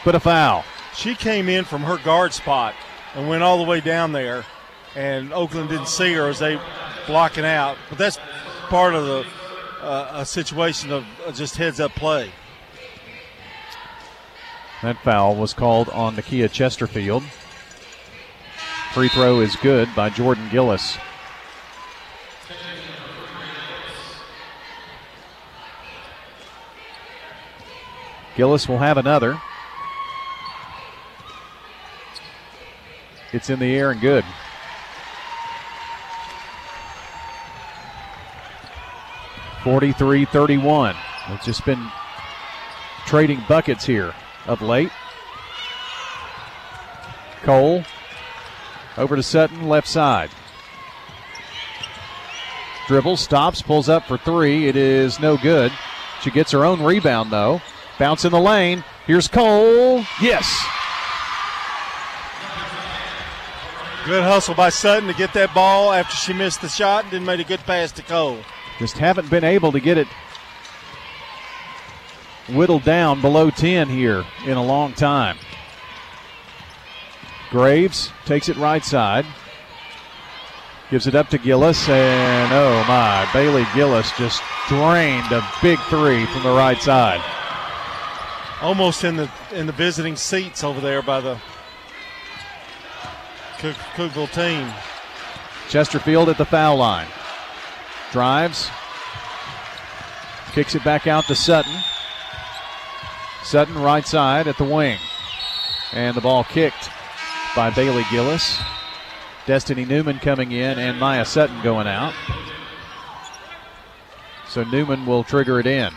but a foul. She came in from her guard spot and went all the way down there, and Oakland didn't see her as they blocking out. But that's part of the uh, a situation of just heads up play. That foul was called on Nakia Chesterfield. Free throw is good by Jordan Gillis. Gillis will have another. It's in the air and good. Forty-three, thirty-one. It's just been trading buckets here of late. Cole over to Sutton, left side. dribbles, stops, pulls up for three. It is no good. She gets her own rebound, though. Bounce in the lane. Here's Cole. Yes. Good hustle by Sutton to get that ball after she missed the shot and then made a good pass to Cole. Just haven't been able to get it whittled down below 10 here in a long time. Graves takes it right side. Gives it up to Gillis, and oh my, Bailey Gillis just drained a big three from the right side. Almost in the in the visiting seats over there by the Cook, Cookeville team. Chesterfield at the foul line. Drives. Kicks it back out to Sutton. Sutton right side at the wing. And the ball kicked by Bailey Gillis. Destiny Newman coming in and Maya Sutton going out. So Newman will trigger it in.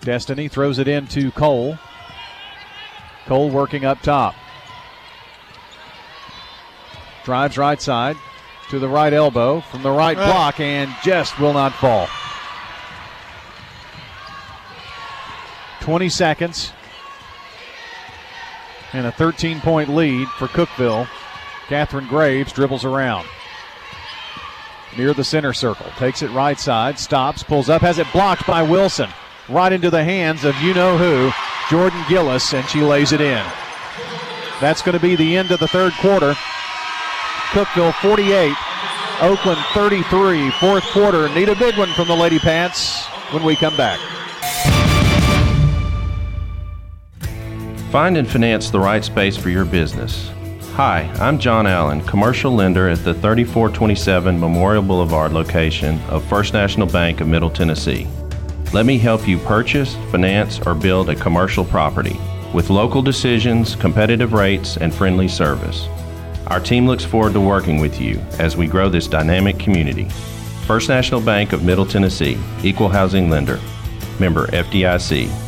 Destiny throws it into Cole. Cole working up top. Drives right side to the right elbow from the right block and just will not fall. 20 seconds and a 13 point lead for Cookeville. Catherine Graves dribbles around. Near the center circle. Takes it right side. Stops. Pulls up. Has it blocked by Wilson. Right into the hands of you know who, Jordan Gillis, and she lays it in. That's going to be the end of the third quarter. Cookeville 48, Oakland 33. Fourth quarter. Need a big one from the Lady Pats when we come back. Find and finance the right space for your business. Hi, I'm John Allen, commercial lender at the 3427 Memorial Boulevard location of First National Bank of Middle Tennessee. Let me help you purchase, finance, or build a commercial property with local decisions, competitive rates, and friendly service. Our team looks forward to working with you as we grow this dynamic community. First National Bank of Middle Tennessee, Equal Housing Lender. Member FDIC.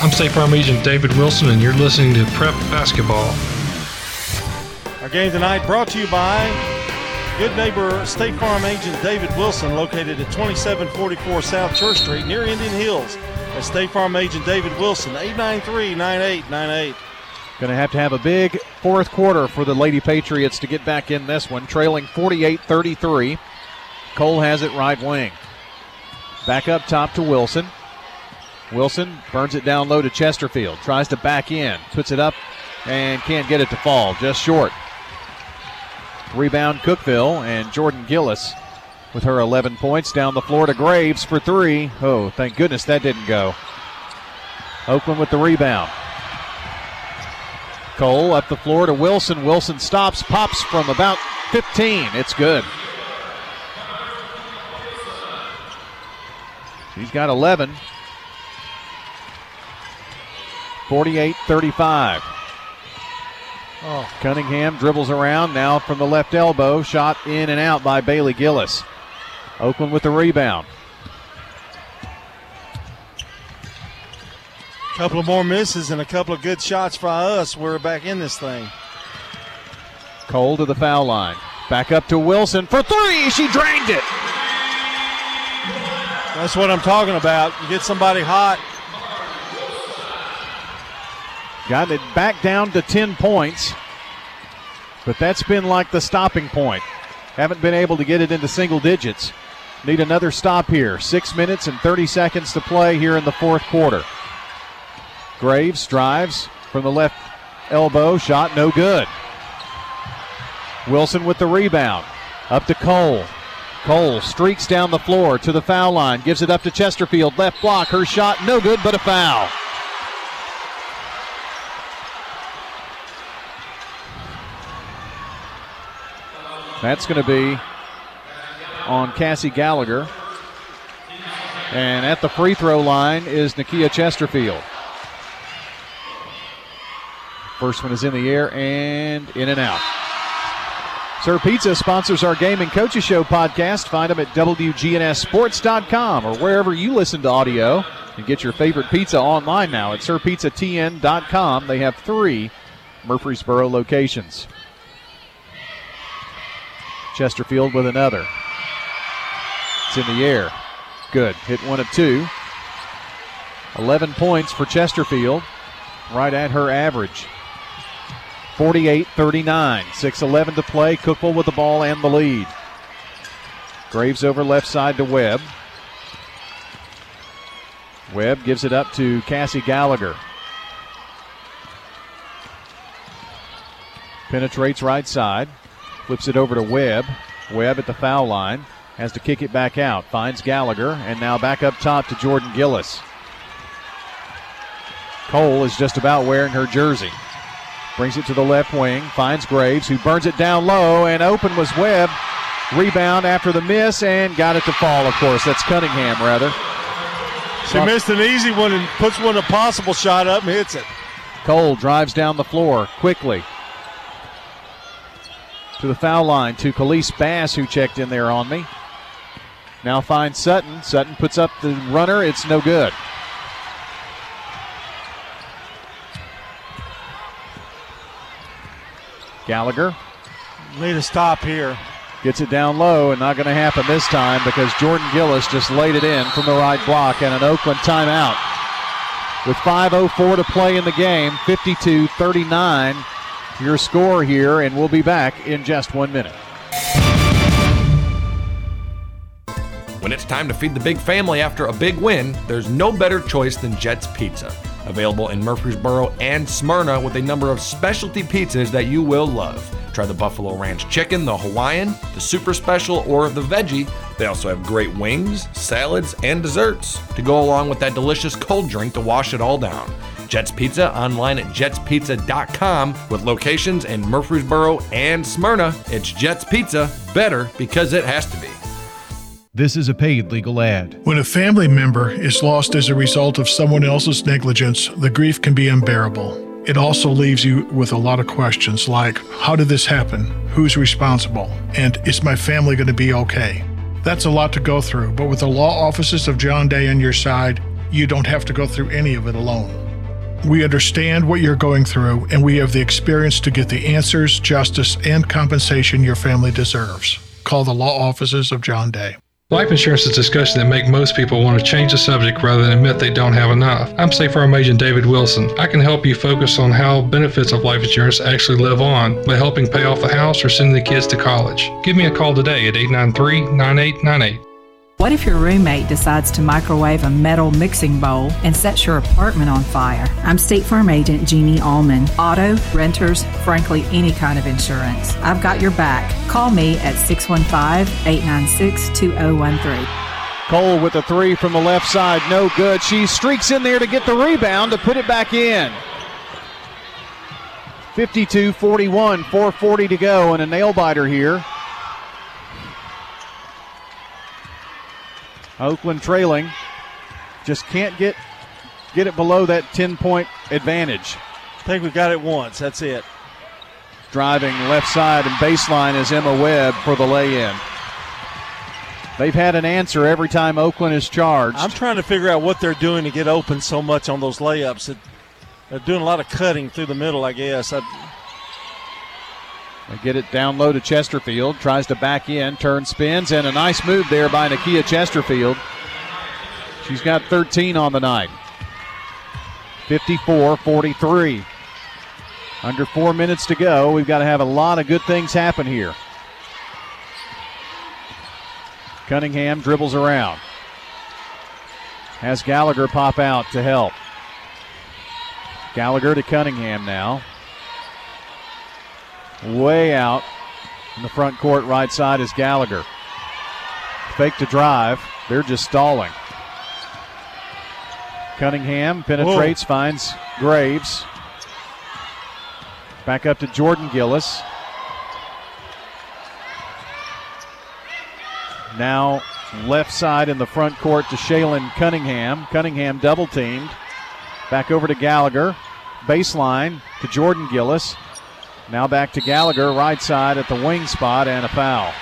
I'm State Farm Agent David Wilson, and you're listening to Prep Basketball. Our game tonight brought to you by good neighbor State Farm agent David Wilson, located at 2744 South Church Street near Indian Hills. At State Farm agent David Wilson, 893 9898. Going to have to have a big fourth quarter for the Lady Patriots to get back in this one, trailing 48 33. Cole has it right wing. Back up top to Wilson. Wilson burns it down low to Chesterfield. Tries to back in. Puts it up and can't get it to fall. Just short. Rebound Cookeville and Jordan Gillis with her 11 points down the floor to Graves for three. Oh, thank goodness that didn't go. Oakland with the rebound. Cole up the floor to Wilson. Wilson stops, pops from about 15. It's good. She's got 11. 48 35. Oh. Cunningham dribbles around now from the left elbow. Shot in and out by Bailey Gillis. Oakland with the rebound. A couple of more misses and a couple of good shots for us. We're back in this thing. Cole to the foul line. Back up to Wilson for three. She drained it. That's what I'm talking about. You get somebody hot. Got it back down to 10 points. But that's been like the stopping point. Haven't been able to get it into single digits. Need another stop here. Six minutes and 30 seconds to play here in the fourth quarter. Graves drives from the left elbow. Shot no good. Wilson with the rebound. Up to Cole. Cole streaks down the floor to the foul line. Gives it up to Chesterfield. Left block. Her shot no good, but a foul. That's going to be on Cassie Gallagher. And at the free throw line is Nakia Chesterfield. First one is in the air and in and out. Sir Pizza sponsors our Game and Coaches Show podcast. Find them at WGNSSports.com or wherever you listen to audio and get your favorite pizza online now at SirPizzaTN.com. They have three Murfreesboro locations. Chesterfield with another. It's in the air. Good. Hit one of two. 11 points for Chesterfield, right at her average. 48 39. 6 11 to play. Cookeville with the ball and the lead. Graves over left side to Webb. Webb gives it up to Cassie Gallagher. Penetrates right side. Flips it over to Webb. Webb at the foul line. Has to kick it back out. Finds Gallagher. And now back up top to Jordan Gillis. Cole is just about wearing her jersey. Brings it to the left wing. Finds Graves, who burns it down low. And open was Webb. Rebound after the miss and got it to fall, of course. That's Cunningham, rather. She missed an easy one and puts one a possible shot up and hits it. Cole drives down the floor quickly. To the foul line to Khalees Bass, who checked in there on me. Now finds Sutton. Sutton puts up the runner. It's no good. Gallagher. Need a stop here. Gets it down low and not going to happen this time because Jordan Gillis just laid it in from the right block and an Oakland timeout. With 5.04 to play in the game, 52 39 your score here, and we'll be back in just one minute. When it's time to feed the big family after a big win, there's no better choice than Jets Pizza. Available in Murfreesboro and Smyrna with a number of specialty pizzas that you will love. Try the Buffalo Ranch Chicken, the Hawaiian, the Super Special, or the Veggie. They also have great wings, salads, and desserts to go along with that delicious cold drink to wash it all down. Jets Pizza online at jetspizza.com with locations in Murfreesboro and Smyrna. It's Jets Pizza, better because it has to be. This is a paid legal ad. When a family member is lost as a result of someone else's negligence, the grief can be unbearable. It also leaves you with a lot of questions like How did this happen? Who's responsible? And is my family going to be okay? That's a lot to go through, but with the law offices of John Day on your side, you don't have to go through any of it alone. We understand what you're going through, and we have the experience to get the answers, justice, and compensation your family deserves. Call the law offices of John Day. Life insurance is a discussion that make most people want to change the subject rather than admit they don't have enough. I'm State Farm Agent David Wilson. I can help you focus on how benefits of life insurance actually live on by helping pay off the house or sending the kids to college. Give me a call today at 893-9898. What if your roommate decides to microwave a metal mixing bowl and sets your apartment on fire? I'm State Farm Agent Jeannie Allman. Auto, renters, frankly, any kind of insurance. I've got your back. Call me at 615 896 2013. Cole with a three from the left side, no good. She streaks in there to get the rebound to put it back in. 52 41, 440 to go, and a nail biter here. Oakland trailing. Just can't get get it below that 10 point advantage. I think we've got it once. That's it. Driving left side and baseline is Emma Webb for the lay in. They've had an answer every time Oakland is charged. I'm trying to figure out what they're doing to get open so much on those layups. They're doing a lot of cutting through the middle, I guess. I, they get it down low to Chesterfield. Tries to back in, turn spins, and a nice move there by Nakia Chesterfield. She's got 13 on the night. 54 43. Under four minutes to go. We've got to have a lot of good things happen here. Cunningham dribbles around. Has Gallagher pop out to help. Gallagher to Cunningham now. Way out in the front court, right side is Gallagher. Fake to drive. They're just stalling. Cunningham penetrates, Whoa. finds Graves. Back up to Jordan Gillis. Now left side in the front court to Shaylin Cunningham. Cunningham double teamed. Back over to Gallagher. Baseline to Jordan Gillis. Now back to Gallagher, right side at the wing spot, and a foul.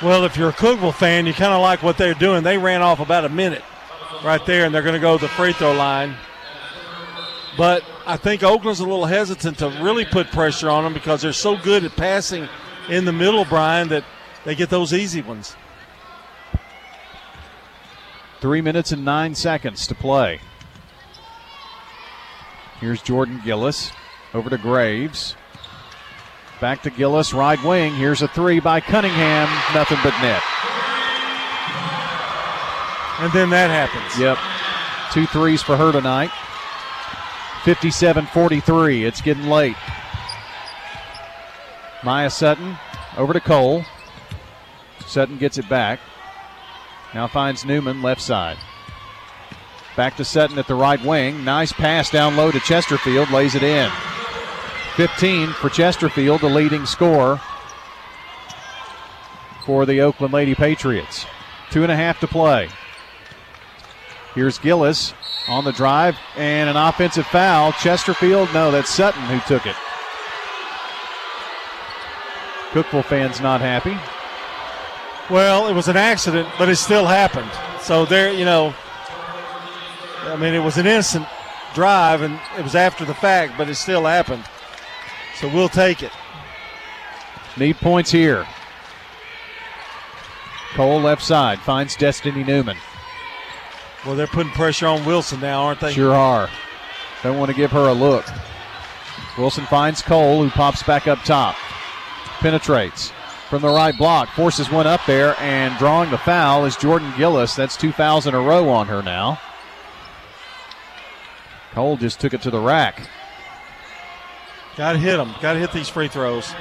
Well, if you're a Cookeville fan, you kind of like what they're doing. They ran off about a minute right there, and they're going to go to the free throw line. But I think Oakland's a little hesitant to really put pressure on them because they're so good at passing in the middle, Brian, that they get those easy ones. Three minutes and nine seconds to play. Here's Jordan Gillis over to Graves. Back to Gillis, right wing. Here's a three by Cunningham. Nothing but net. And then that happens. Yep. Two threes for her tonight. 57 43. It's getting late. Maya Sutton over to Cole. Sutton gets it back. Now finds Newman left side. Back to Sutton at the right wing. Nice pass down low to Chesterfield. Lays it in. 15 for Chesterfield, the leading scorer for the Oakland Lady Patriots. Two and a half to play. Here's Gillis on the drive and an offensive foul. Chesterfield, no, that's Sutton who took it. Cookeville fans not happy. Well, it was an accident, but it still happened. So there, you know, I mean, it was an instant drive and it was after the fact, but it still happened. So we'll take it. Need points here. Cole left side finds Destiny Newman. Well, they're putting pressure on Wilson now, aren't they? Sure are. Don't want to give her a look. Wilson finds Cole, who pops back up top. Penetrates from the right block, forces one up there, and drawing the foul is Jordan Gillis. That's two fouls in a row on her now. Cole just took it to the rack. Got to hit them. Got to hit these free throws.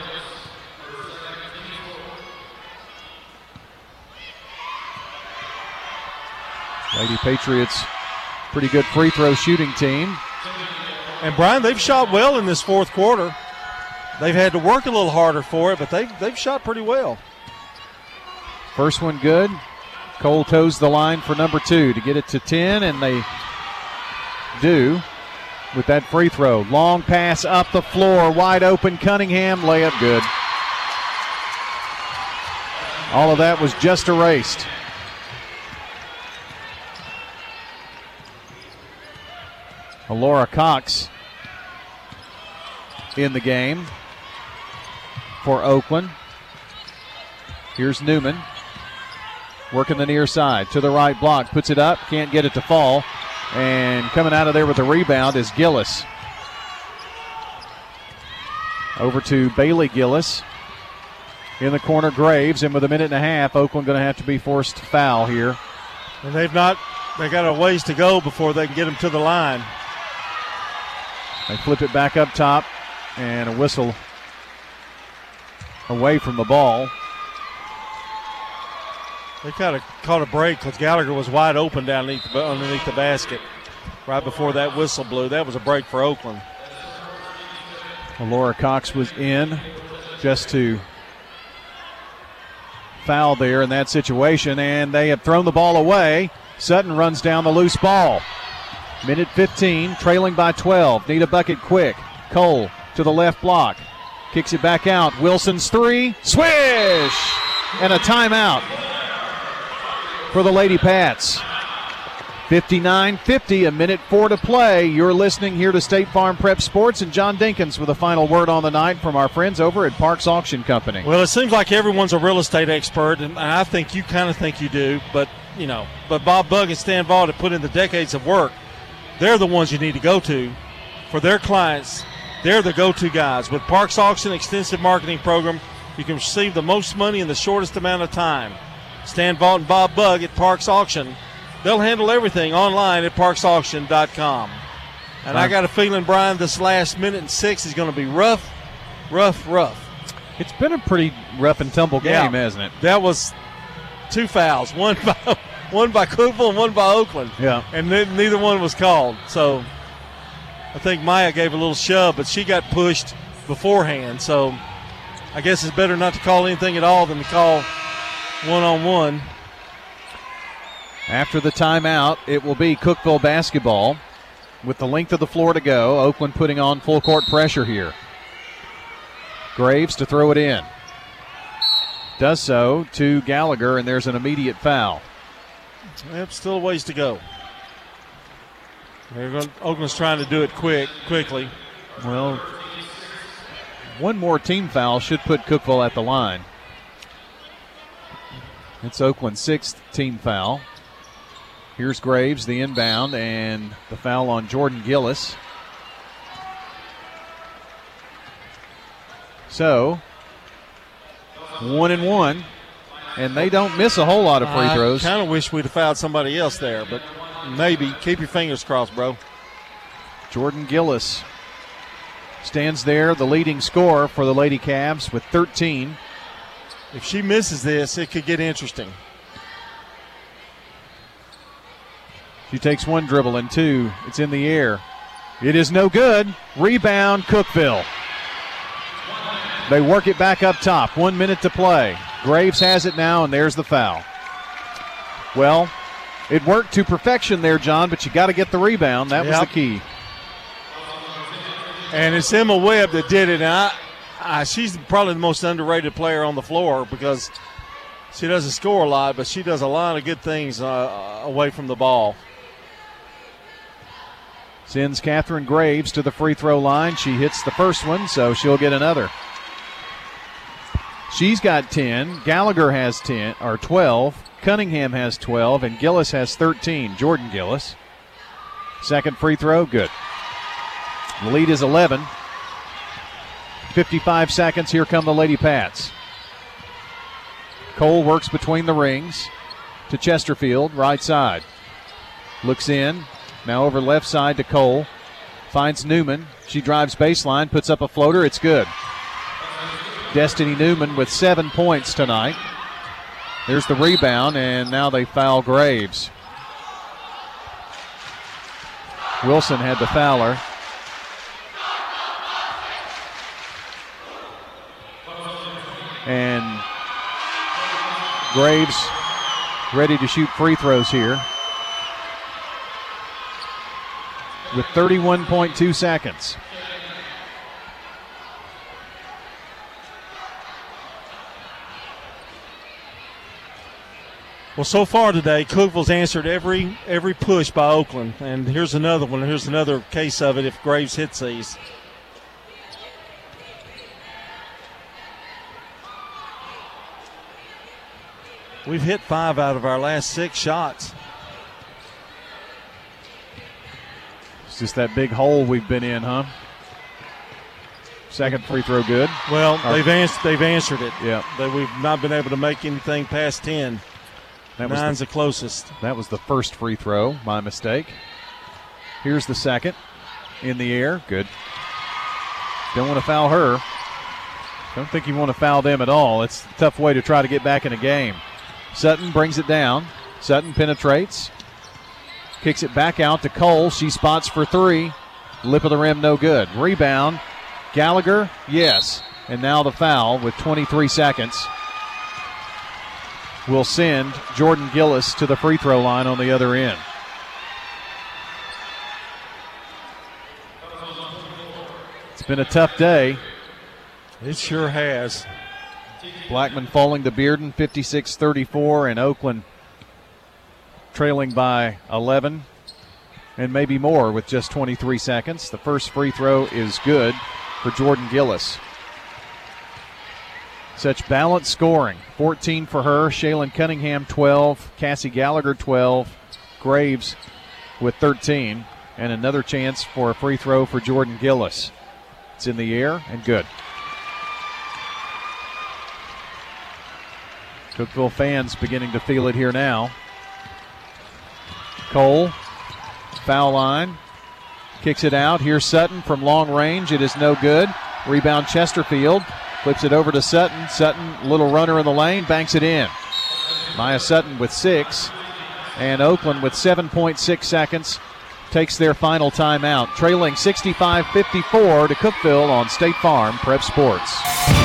Lady Patriots, pretty good free throw shooting team. And Brian, they've shot well in this fourth quarter. They've had to work a little harder for it, but they've they've shot pretty well. First one good. Cole toes the line for number two to get it to 10, and they do with that free throw. Long pass up the floor, wide open. Cunningham, layup good. All of that was just erased. Laura Cox in the game for Oakland. Here's Newman working the near side to the right block, puts it up, can't get it to fall. And coming out of there with a the rebound is Gillis. Over to Bailey Gillis. In the corner, Graves. And with a minute and a half, Oakland going to have to be forced to foul here. And they've not, they got a ways to go before they can get them to the line. They flip it back up top, and a whistle away from the ball. They kind of caught a break because Gallagher was wide open down underneath the, basket right before that whistle blew. That was a break for Oakland. Laura Cox was in just to foul there in that situation, and they have thrown the ball away. Sutton runs down the loose ball. Minute 15, trailing by 12. Need a bucket quick. Cole to the left block. Kicks it back out. Wilson's three. Swish! And a timeout for the Lady Pats. 59 50, a minute four to play. You're listening here to State Farm Prep Sports and John Dinkins with a final word on the night from our friends over at Parks Auction Company. Well, it seems like everyone's a real estate expert, and I think you kind of think you do, but you know, but Bob Bug and Stan Vaught have put in the decades of work. They're the ones you need to go to for their clients. They're the go-to guys with Parks Auction extensive marketing program. You can receive the most money in the shortest amount of time. Stan Vaught and Bob Bug at Parks Auction. They'll handle everything online at parksauction.com. And I got a feeling, Brian, this last minute and six is going to be rough, rough, rough. It's been a pretty rough and tumble game, Yeah. hasn't it? That was two fouls, one by <laughs> one by Cookeville and one by Oakland. Yeah. And ne- neither one was called. So I think Maya gave a little shove, but she got pushed beforehand. So I guess it's better not to call anything at all than to call one on one. After the timeout, it will be Cookeville basketball with the length of the floor to go. Oakland putting on full court pressure here. Graves to throw it in. Does so to Gallagher, and there's an immediate foul. Yep, still a ways to go. They're going, Oakland's trying to do it quick, quickly. Well, one more team foul should put Cookeville at the line. It's Oakland's sixth team foul. Here's Graves, the inbound, and the foul on Jordan Gillis. So, one and one, and they don't miss a whole lot of free throws. I kind of wish we'd have fouled somebody else there, but maybe. Keep your fingers crossed, bro. Jordan Gillis stands there, the leading scorer for the Lady Cavs with 13. If she misses this, it could get interesting. She takes one dribble and two. It's in the air. It is no good. Rebound, Cookeville. They work it back up top. One minute to play. Graves has it now, and there's the foul. Well, it worked to perfection there, John, but you got to get the rebound. That Yep. was the key. And it's Emma Webb that did it. I, She's probably the most underrated player on the floor because she doesn't score a lot, but she does a lot of good things uh, away from the ball. Sends Catherine Graves to the free throw line. She hits the first one, so she'll get another. She's got 10. Gallagher has 10 or 12. Cunningham has 12 and Gillis has 13. Jordan Gillis. Second free throw, good. The lead is 11. 55 seconds. Here come the Lady Pats. Cole works between the rings to Chesterfield, right side. Looks in. Now over left side to Cole. Finds Newman. She drives baseline, puts up a floater. It's good. Destiny Newman with seven points tonight. There's the rebound, and now they foul Graves. Wilson had the fouler. And Graves ready to shoot free throws here. With 31.2 seconds. Well, so far today, Cookeville's answered every every push by Oakland, and here's another one. Here's another case of it if Graves hits these. We've hit five out of our last six shots. It's just that big hole we've been in, huh? Second free throw good. Well, Or- they've answered. They've answered it. Yeah. That we've not been able to make anything past ten. That was Nine's the- the closest. That was the first free throw. My mistake. Here's the second. In the air. Good. Don't want to foul her. Don't think you want to foul them at all. It's a tough way to try to get back in a game. Sutton brings it down. Sutton penetrates. Kicks it back out to Cole. She spots for three. Lip of the rim, no good. Rebound. Gallagher, yes. And now the foul with 23 seconds will send Jordan Gillis to the free throw line on the other end. It's been a tough day. It sure has. Blackman falling to Bearden 56 34, and Oakland trailing by 11 and maybe more with just 23 seconds. The first free throw is good for Jordan Gillis. Such balanced scoring 14 for her, Shaylin Cunningham 12, Cassie Gallagher 12, Graves with 13, and another chance for a free throw for Jordan Gillis. It's in the air and good. Cookeville fans beginning to feel it here now. Cole, foul line, kicks it out. Here's Sutton from long range. It is no good. Rebound Chesterfield. Flips it over to Sutton. Sutton, little runner in the lane, banks it in. Maya Sutton with six. And Oakland with 7.6 seconds takes their final timeout, trailing 65 54 to Cookeville on State Farm Prep Sports.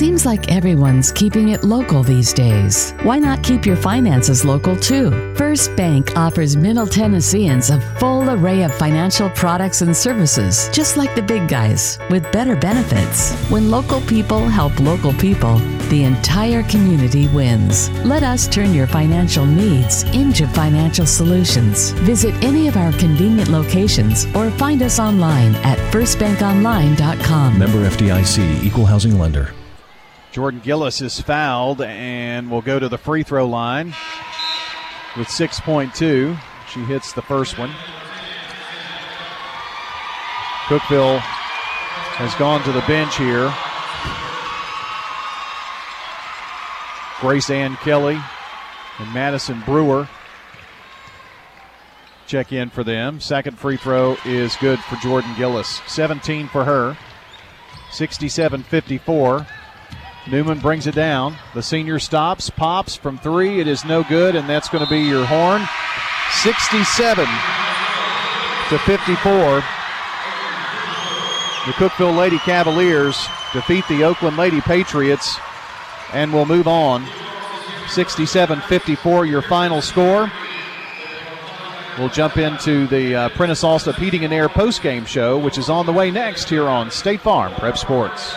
Seems like everyone's keeping it local these days. Why not keep your finances local too? First Bank offers Middle Tennesseans a full array of financial products and services, just like the big guys, with better benefits. When local people help local people, the entire community wins. Let us turn your financial needs into financial solutions. Visit any of our convenient locations or find us online at firstbankonline.com. Member FDIC, Equal Housing Lender. Jordan Gillis is fouled and will go to the free throw line with 6.2. She hits the first one. Cookeville has gone to the bench here. Grace Ann Kelly and Madison Brewer check in for them. Second free throw is good for Jordan Gillis. 17 for her. 67 54. Newman brings it down. The senior stops, pops from three. It is no good, and that's going to be your horn. 67 to 54. The Cookeville Lady Cavaliers defeat the Oakland Lady Patriots and will move on. 67 54, your final score. We'll jump into the uh, Prentice Allsup Heating and Air postgame show, which is on the way next here on State Farm Prep Sports.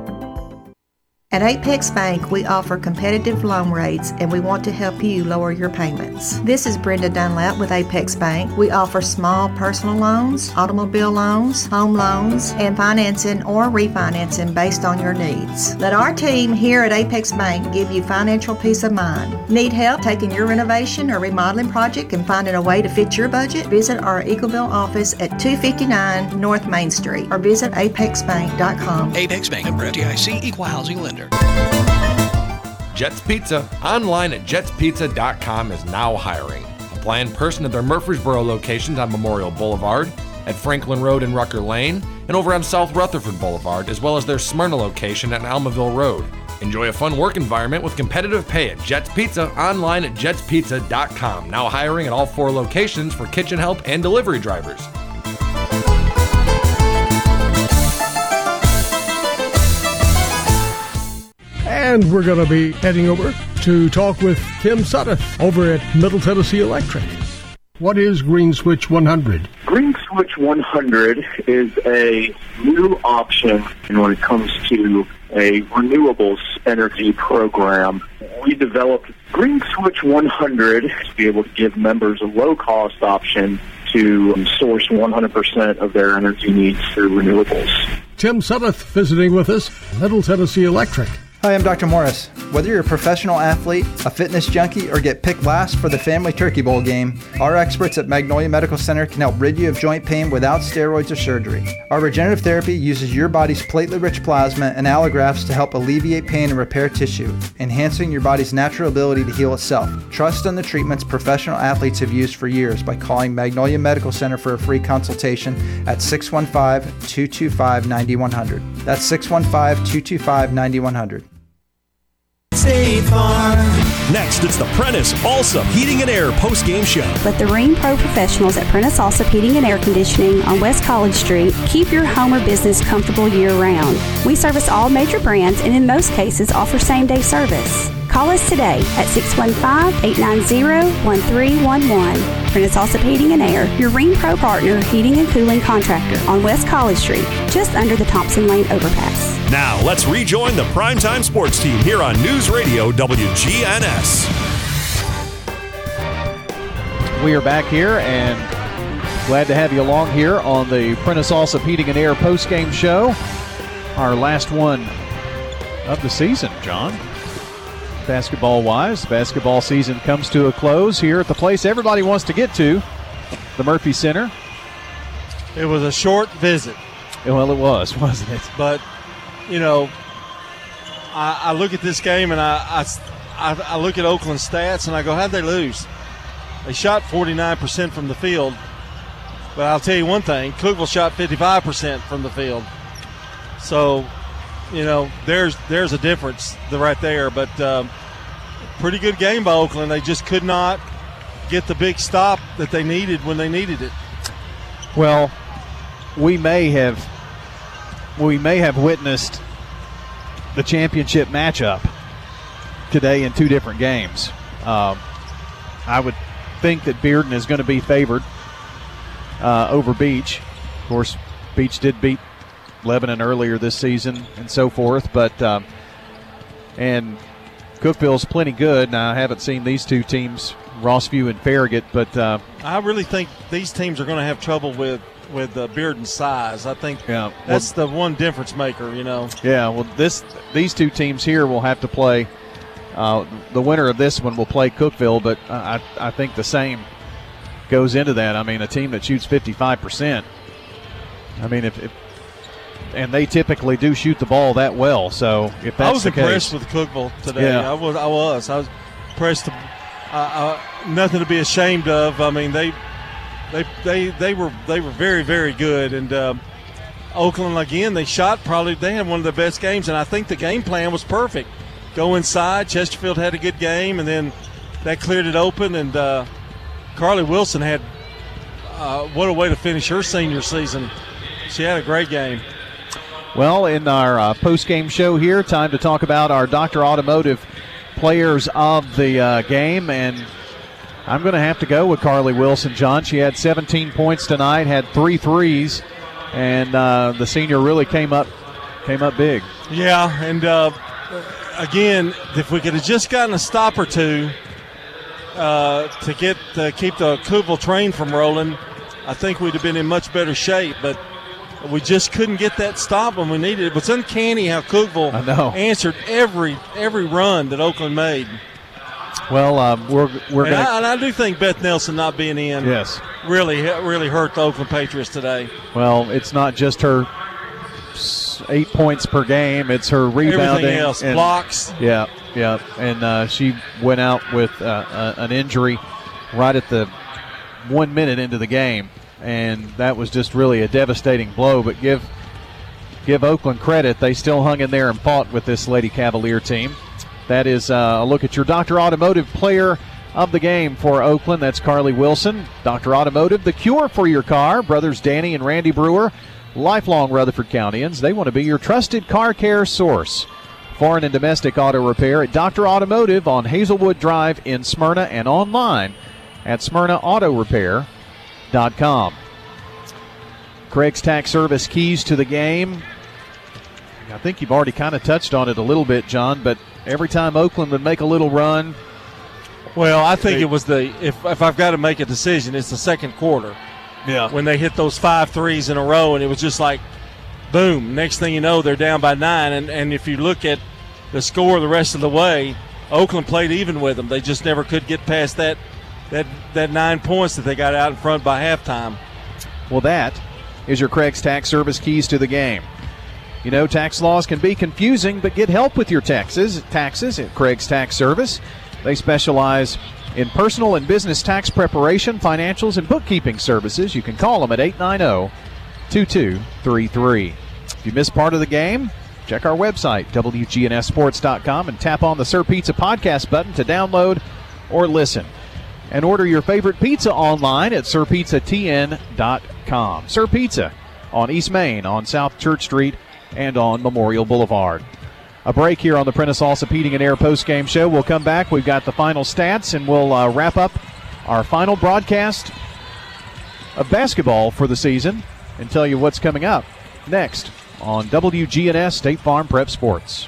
At Apex Bank, we offer competitive loan rates and we want to help you lower your payments. This is Brenda Dunlap with Apex Bank. We offer small personal loans, automobile loans, home loans, and financing or refinancing based on your needs. Let our team here at Apex Bank give you financial peace of mind. Need help taking your renovation or remodeling project and finding a way to fit your budget? Visit our Eagleville office at 259 North Main Street or visit apexbank.com. Apex Bank, member FDIC, equal housing lender. Jets Pizza, online at jetspizza.com, is now hiring. Apply in person at their Murfreesboro locations on Memorial Boulevard, at Franklin Road and Rucker Lane, and over on South Rutherford Boulevard, as well as their Smyrna location at Almaville Road. Enjoy a fun work environment with competitive pay at Jets Pizza, online at jetspizza.com. Now hiring at all four locations for kitchen help and delivery drivers. And we're going to be heading over to talk with Tim Suddeth over at Middle Tennessee Electric. What is Green Switch 100? Green Switch 100 is a new option when it comes to a renewables energy program. We developed Green Switch 100 to be able to give members a low cost option to source 100% of their energy needs through renewables. Tim Suddeth visiting with us, Middle Tennessee Electric. Hi, I'm Dr. Morris. Whether you're a professional athlete, a fitness junkie, or get picked last for the family turkey bowl game, our experts at Magnolia Medical Center can help rid you of joint pain without steroids or surgery. Our regenerative therapy uses your body's platelet rich plasma and allografts to help alleviate pain and repair tissue, enhancing your body's natural ability to heal itself. Trust in the treatments professional athletes have used for years by calling Magnolia Medical Center for a free consultation at 615 225 9100. That's 615 225 9100. State Farm. Next, it's the Prentice Allsup Heating and Air post game show. Let the Rheem Pro professionals at Prentice Allsup Heating and Air Conditioning on West College Street keep your home or business comfortable year round. We service all major brands and in most cases offer same day service. Call us today at 615-890-1311. Prentice Allsup Heating and Air, your Rheem Pro partner heating and cooling contractor on West College Street, just under the Thompson Lane overpass. Now, let's rejoin the primetime sports team here on News Radio WGNS. We are back here and glad to have you along here on the Prentice Allsup Heating and Air post-game show. Our last one of the season, John basketball wise. Basketball season comes to a close here at the place everybody wants to get to, the Murphy Center. It was a short visit. Well, it was, <laughs> wasn't it? But, you know, I, I look at this game and I, I, I, look at Oakland stats and I go, how'd they lose? They shot 49% from the field. But I'll tell you one thing Cookeville shot 55% from the field. So you know, there's there's a difference right there. But um, pretty good game by Oakland. They just could not get the big stop that they needed when they needed it. Well, we may have we may have witnessed the championship matchup today in two different games. Um, I would think that Bearden is going to be favored uh, over Beech. Of course, Beech did beat Lebanon earlier this season and so forth. But um, and Cookeville's plenty good. Now I haven't seen these two teams, Rossview and Farragut, but uh, I really think these teams are going to have trouble with with uh, and size. I think yeah, that's well, the one difference maker. You know. Yeah. Well, this these two teams here will have to play. Uh, the winner of this one will play Cookeville, but I I think the same goes into that. I mean, a team that shoots 55 percent. I mean, if, if and they typically do shoot the ball that well. So if that's I was impressed case, with Cookeville today. Yeah. I was. I was. I was impressed. To, uh, uh, nothing to be ashamed of. I mean, they, they, they, they were they were very very good. And uh, Oakland again, they shot probably they had one of the best games, and I think the game plan was perfect. Go inside. Chesterfield had a good game, and then that cleared it open. And uh, Carly Wilson had uh, what a way to finish her senior season. She had a great game. Well, in our uh, post game show here, time to talk about our Dr. Automotive players of the uh, game. And I'm going to have to go with Carly Wilson, John. She had 17 points tonight, had three threes, and uh, the senior really came up came up big. Yeah, and uh, again, if we could have just gotten a stop or two uh, to get to keep the Cookeville train from rolling, I think we'd have been in much better shape. But we just couldn't get that stop when we needed it. But it's uncanny how Cookeville answered every every run that Oakland made. Well, um, we're we're and, gonna... I, and I do think Beth Nelson not being in, yes, really really hurt the Oakland Patriots today. Well, it's not just her eight points per game; it's her rebounding, everything else, and, blocks. Yeah, yeah, and uh, she went out with uh, an injury right at the one minute into the game and that was just really a devastating blow. But give give Oakland credit; they still hung in there and fought with this Lady Cavalier team. That is uh, a look at your Dr. Automotive player of the game for Oakland. That's Carly Wilson. Dr. Automotive, the cure for your car. Brothers Danny and Randy Brewer, lifelong Rutherford Countyans. They want to be your trusted car care source. Foreign and domestic auto repair at Dr. Automotive on Hazelwood Drive in Smyrna and online at Smyrna Auto Repair com. Craig's Tax Service keys to the game. I think you've already kind of touched on it a little bit, John, but every time Oakland would make a little run. Well, I think they, it was the if if I've got to make a decision, it's the second quarter. Yeah. When they hit those five threes in a row and it was just like boom, next thing you know they're down by 9 and and if you look at the score the rest of the way. Oakland played even with them. They just never could get past that that that nine points that they got out in front by halftime. Well, that is your Craig's Tax Service keys to the game. You know, tax laws can be confusing, but get help with your taxes. Taxes at Craig's Tax Service. They specialize in personal and business tax preparation, financials, and bookkeeping services. You can call them at 890 2233. If you missed part of the game, check our website, WGNSSports.com, and tap on the Sir Pizza podcast button to download or listen. And order your favorite pizza online at SirPizzaTN.com. Sir Pizza on East Main, on South Church Street, and on Memorial Boulevard. A break here on the Prentice Allsup Heating and Air post game show. We'll come back. We've got the final stats, and we'll uh, wrap up our final broadcast of basketball for the season and tell you what's coming up next on WGNS State Farm Prep Sports.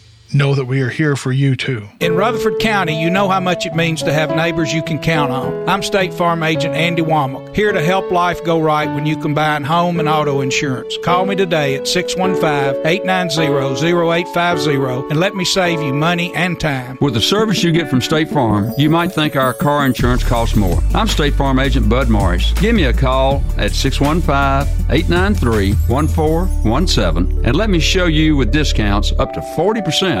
know that we are here for you too. In Rutherford County, you know how much it means to have neighbors you can count on. I'm State Farm Agent Andy Womack, here to help life go right when you combine home and auto insurance. Call me today at 615-890-0850 and let me save you money and time. With the service you get from State Farm, you might think our car insurance costs more. I'm State Farm Agent Bud Morris. Give me a call at 615-893-1417 and let me show you with discounts up to 40%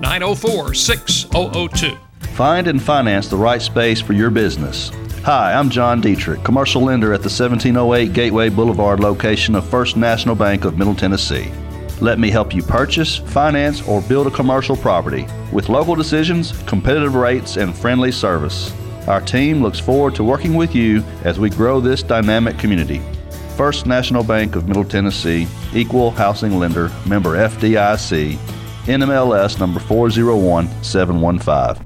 904 6002. Find and finance the right space for your business. Hi, I'm John Dietrich, commercial lender at the 1708 Gateway Boulevard location of First National Bank of Middle Tennessee. Let me help you purchase, finance, or build a commercial property with local decisions, competitive rates, and friendly service. Our team looks forward to working with you as we grow this dynamic community. First National Bank of Middle Tennessee, Equal Housing Lender, member FDIC, NMLS number 401715.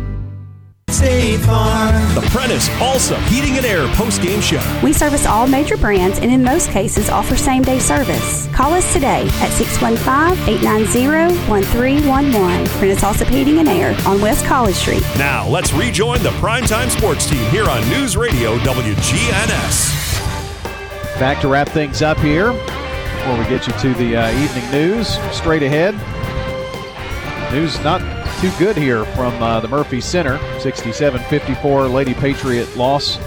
State Farm. The Prentice Allsup Heating and Air post game show. We service all major brands and in most cases offer same day service. Call us today at 615-890-1311. Prentice Allsup Heating and Air on West College Street. Now let's rejoin the primetime sports team here on News Radio WGNS. Back to wrap things up here before we get you to the uh, evening news. Straight ahead. News not too good here from uh, the Murphy Center. 67 54 Lady Patriot loss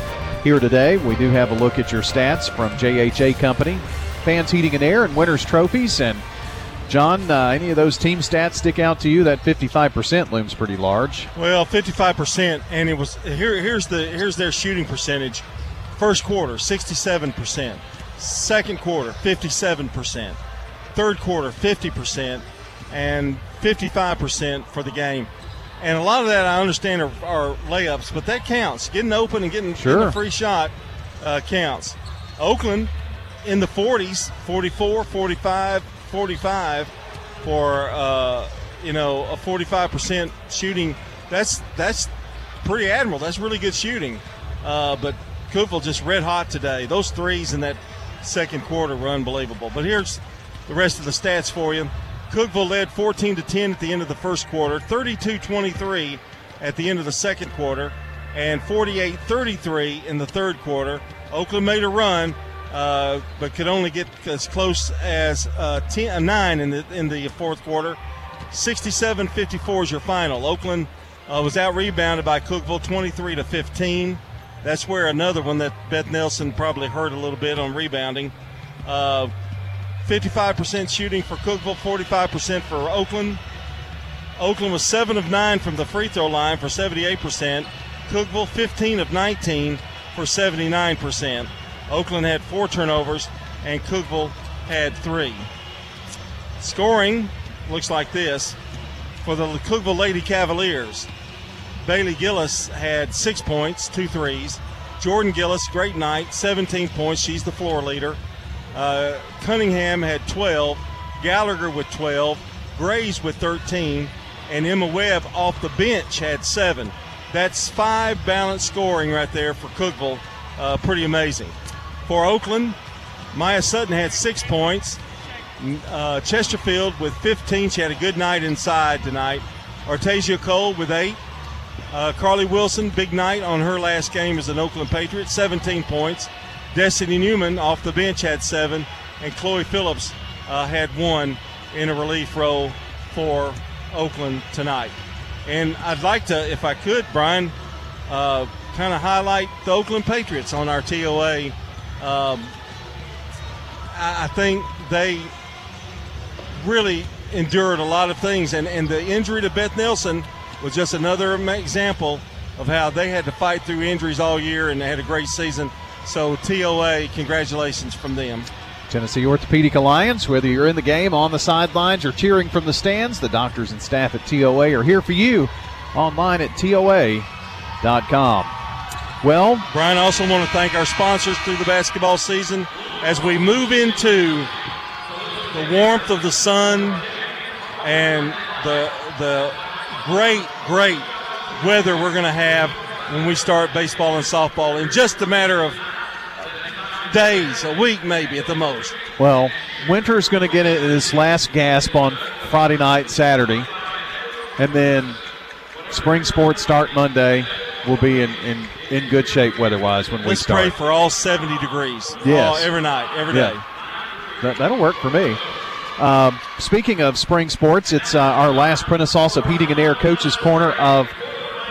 here today. We do have a look at your stats from JHA Company, Fans Heating and Air, and Winners Trophies. And John, uh, any of those team stats stick out to you? That 55% looms pretty large. Well, 55%, and it was here. Here's the here's their shooting percentage. First quarter, 67%. Second quarter, 57%. Third quarter, 50%. And 55% for the game. And a lot of that I understand are, are layups, but that counts. Getting open and getting, Sure. getting a free shot uh, counts. Oakland in the 40s, 44, 45, 45 for uh, you know a 45% shooting. That's that's pretty admirable. That's really good shooting. Uh, but Cookeville just red hot today. Those threes in that second quarter were unbelievable. But here's the rest of the stats for you. Cookeville led 14 to 10 at the end of the first quarter, 32-23 at the end of the second quarter, and 48-33 in the third quarter. Oakland made a run, uh, but could only get as close as uh, 10, uh, in the in the fourth quarter. 67-54 is your final. Oakland uh, was out rebounded by Cookeville 23 to 15. That's where another one that Beth Nelson probably hurt a little bit on rebounding. Uh, 55% shooting for Cookeville, 45% for Oakland. Oakland was 7 of 9 from the free throw line for 78%. Cookeville 15 of 19 for 79%. Oakland had four turnovers and Cookeville had three. Scoring looks like this for the Cookeville Lady Cavaliers. Bailey Gillis had six points, two threes. Jordan Gillis, great night, 17 points. She's the floor leader. Uh, Cunningham had 12. Gallagher with 12. Graves with 13. And Emma Webb off the bench had seven. That's five balanced scoring right there for Cookeville. Uh, pretty amazing. For Oakland, Maya Sutton had six points. Uh, Chesterfield with 15. She had a good night inside tonight. Artesia Cole with eight. Uh, Carly Wilson, big night on her last game as an Oakland Patriot, 17 points. Destiny Newman off the bench had seven, and Chloe Phillips uh, had one in a relief role for Oakland tonight. And I'd like to, if I could, Brian, uh, kind of highlight the Oakland Patriots on our TOA. Um, I, think they really endured a lot of things, and, and the injury to Beth Nelson was just another example of how they had to fight through injuries all year and they had a great season. So, TOA, congratulations from them. Tennessee Orthopedic Alliance, whether you're in the game, on the sidelines, or cheering from the stands, the doctors and staff at TOA are here for you online at TOA.com. Well, Brian, I also want to thank our sponsors through the basketball season as we move into the warmth of the sun and the the great, great weather we're going to have when we start baseball and softball in just a matter of days, a week maybe at the most. Well, Winter's going to get it his last gasp on Friday night, Saturday, and then spring sports start Monday. We'll be in, in, in good shape weather-wise when we Let's start. pray for all 70 degrees. Yes. all- every night, every day. Yeah. That, that'll work for me. Um, speaking of spring sports, it's uh, our last Prentice Allsup Heating and Air Coaches Corner of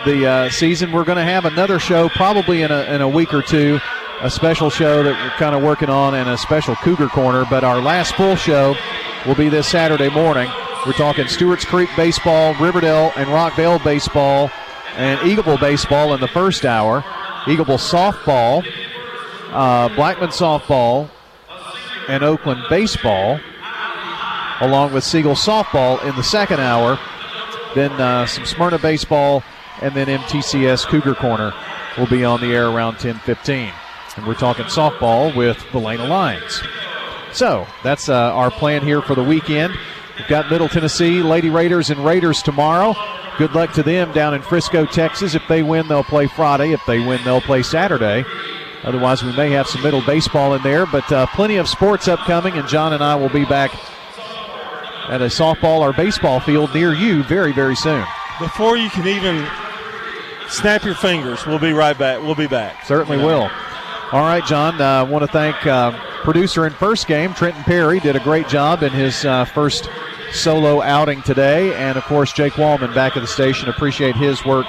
the uh, season. We're going to have another show probably in a, in a week or two, a special show that we're kind of working on and a special Cougar Corner. But our last full show will be this Saturday morning. We're talking Stewart's Creek baseball, Riverdale and Rockvale baseball, and Eagleville baseball in the first hour. Eagleville softball, uh, Blackman softball, and Oakland baseball, along with Siegel softball in the second hour. Then uh, some Smyrna baseball, and then MTCS Cougar Corner will be on the air around 10:15. And we're talking softball with the Lena Lions. So that's uh, our plan here for the weekend. We've got Middle Tennessee Lady Raiders and Raiders tomorrow. Good luck to them down in Frisco, Texas. If they win, they'll play Friday. If they win, they'll play Saturday. Otherwise, we may have some middle baseball in there, but uh, plenty of sports upcoming, and John and I will be back at a softball or baseball field near you very, very soon. Before you can even snap your fingers, we'll be right back. We'll be back. Certainly You know. will. All right, John. I uh, want to thank uh, producer in first game, Trenton Perry, did a great job in his uh, first solo outing today. And of course, Jake Wallman back at the station. Appreciate his work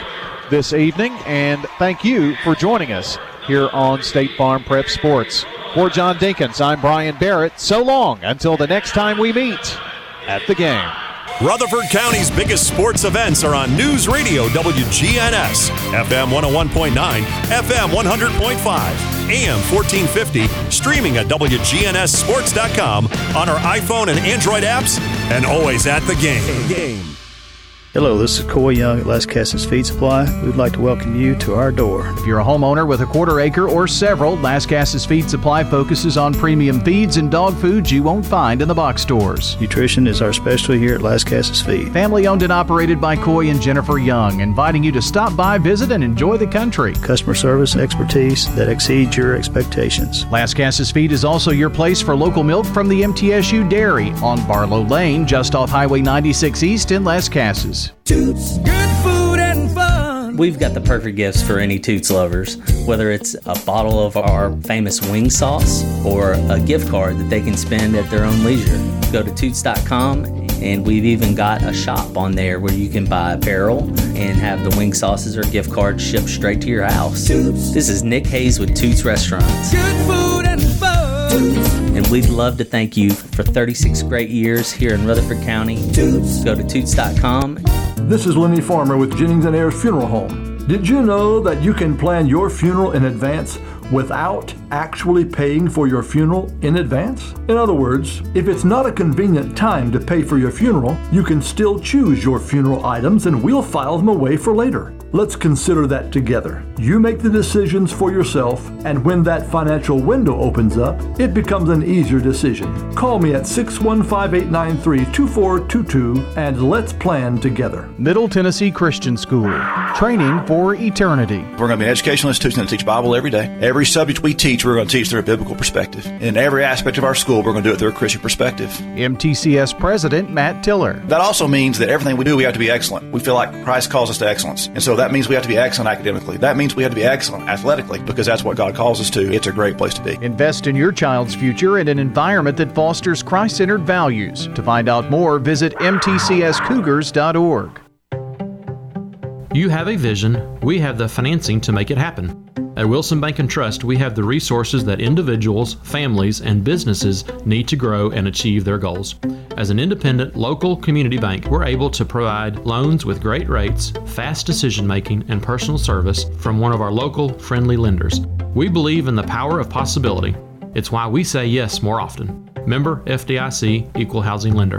this evening. And thank you for joining us here on State Farm Prep Sports. For John Dinkins, I'm Brian Barrett. So long until the next time we meet at the game. Rutherford County's biggest sports events are on News Radio WGNS, FM 101.9, FM 100.5, AM 1450, streaming at WGNSSports.com on our iPhone and Android apps, and always at the game. game. Hello, this is Coy Young at Lascassas Feed Supply. We'd like to welcome you to our door. If you're a homeowner with a quarter acre or several, Lascassas Feed Supply focuses on premium feeds and dog foods you won't find in the box stores. Nutrition is our specialty here at Lascassas Feed. Family owned and operated by Coy and Jennifer Young, inviting you to stop by, visit, and enjoy the country. Customer service expertise that exceeds your expectations. Lascassas Feed is also your place for local milk from the MTSU Dairy on Barlow Lane, just off Highway 96 East in Lascassas. Toots, good food and fun. We've got the perfect gifts for any Toots lovers, whether it's a bottle of our famous wing sauce or a gift card that they can spend at their own leisure. Go to toots.com and we've even got a shop on there where you can buy apparel and have the wing sauces or gift cards shipped straight to your house. Toots. This is Nick Hayes with Toots Restaurants. Good food and fun. Toots. And we'd love to thank you for 36 great years here in Rutherford County. Toots. Go to toots.com. This is Lenny Farmer with Jennings and Ayers Funeral Home. Did you know that you can plan your funeral in advance without actually paying for your funeral in advance? In other words, if it's not a convenient time to pay for your funeral, you can still choose your funeral items and we'll file them away for later. Let's consider that together. You make the decisions for yourself, and when that financial window opens up, it becomes an easier decision. Call me at 615 893 2422 and let's plan together. Middle Tennessee Christian School, training for eternity. We're going to be an educational institution that teaches Bible every day. Every subject we teach, we're going to teach through a biblical perspective. In every aspect of our school, we're going to do it through a Christian perspective. MTCS President Matt Tiller. That also means that everything we do, we have to be excellent. We feel like Christ calls us to excellence. And so that means we have to be excellent academically. That means we have to be excellent athletically because that's what God calls us to. It's a great place to be. Invest in your child's future in an environment that fosters Christ centered values. To find out more, visit mtcscougars.org. You have a vision, we have the financing to make it happen. At Wilson Bank and Trust, we have the resources that individuals, families, and businesses need to grow and achieve their goals. As an independent local community bank, we're able to provide loans with great rates, fast decision making, and personal service from one of our local friendly lenders. We believe in the power of possibility. It's why we say yes more often. Member FDIC Equal Housing Lender.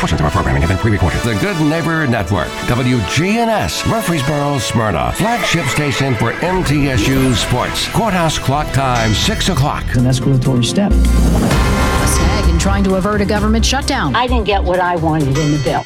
Portions of our programming have been pre-recorded. The Good Neighbor Network, WGNS, Murfreesboro, Smyrna, flagship station for MTSU Sports. Courthouse clock time, 6 o'clock. An escalatory step. A snag in trying to avert a government shutdown. I didn't get what I wanted in the bill.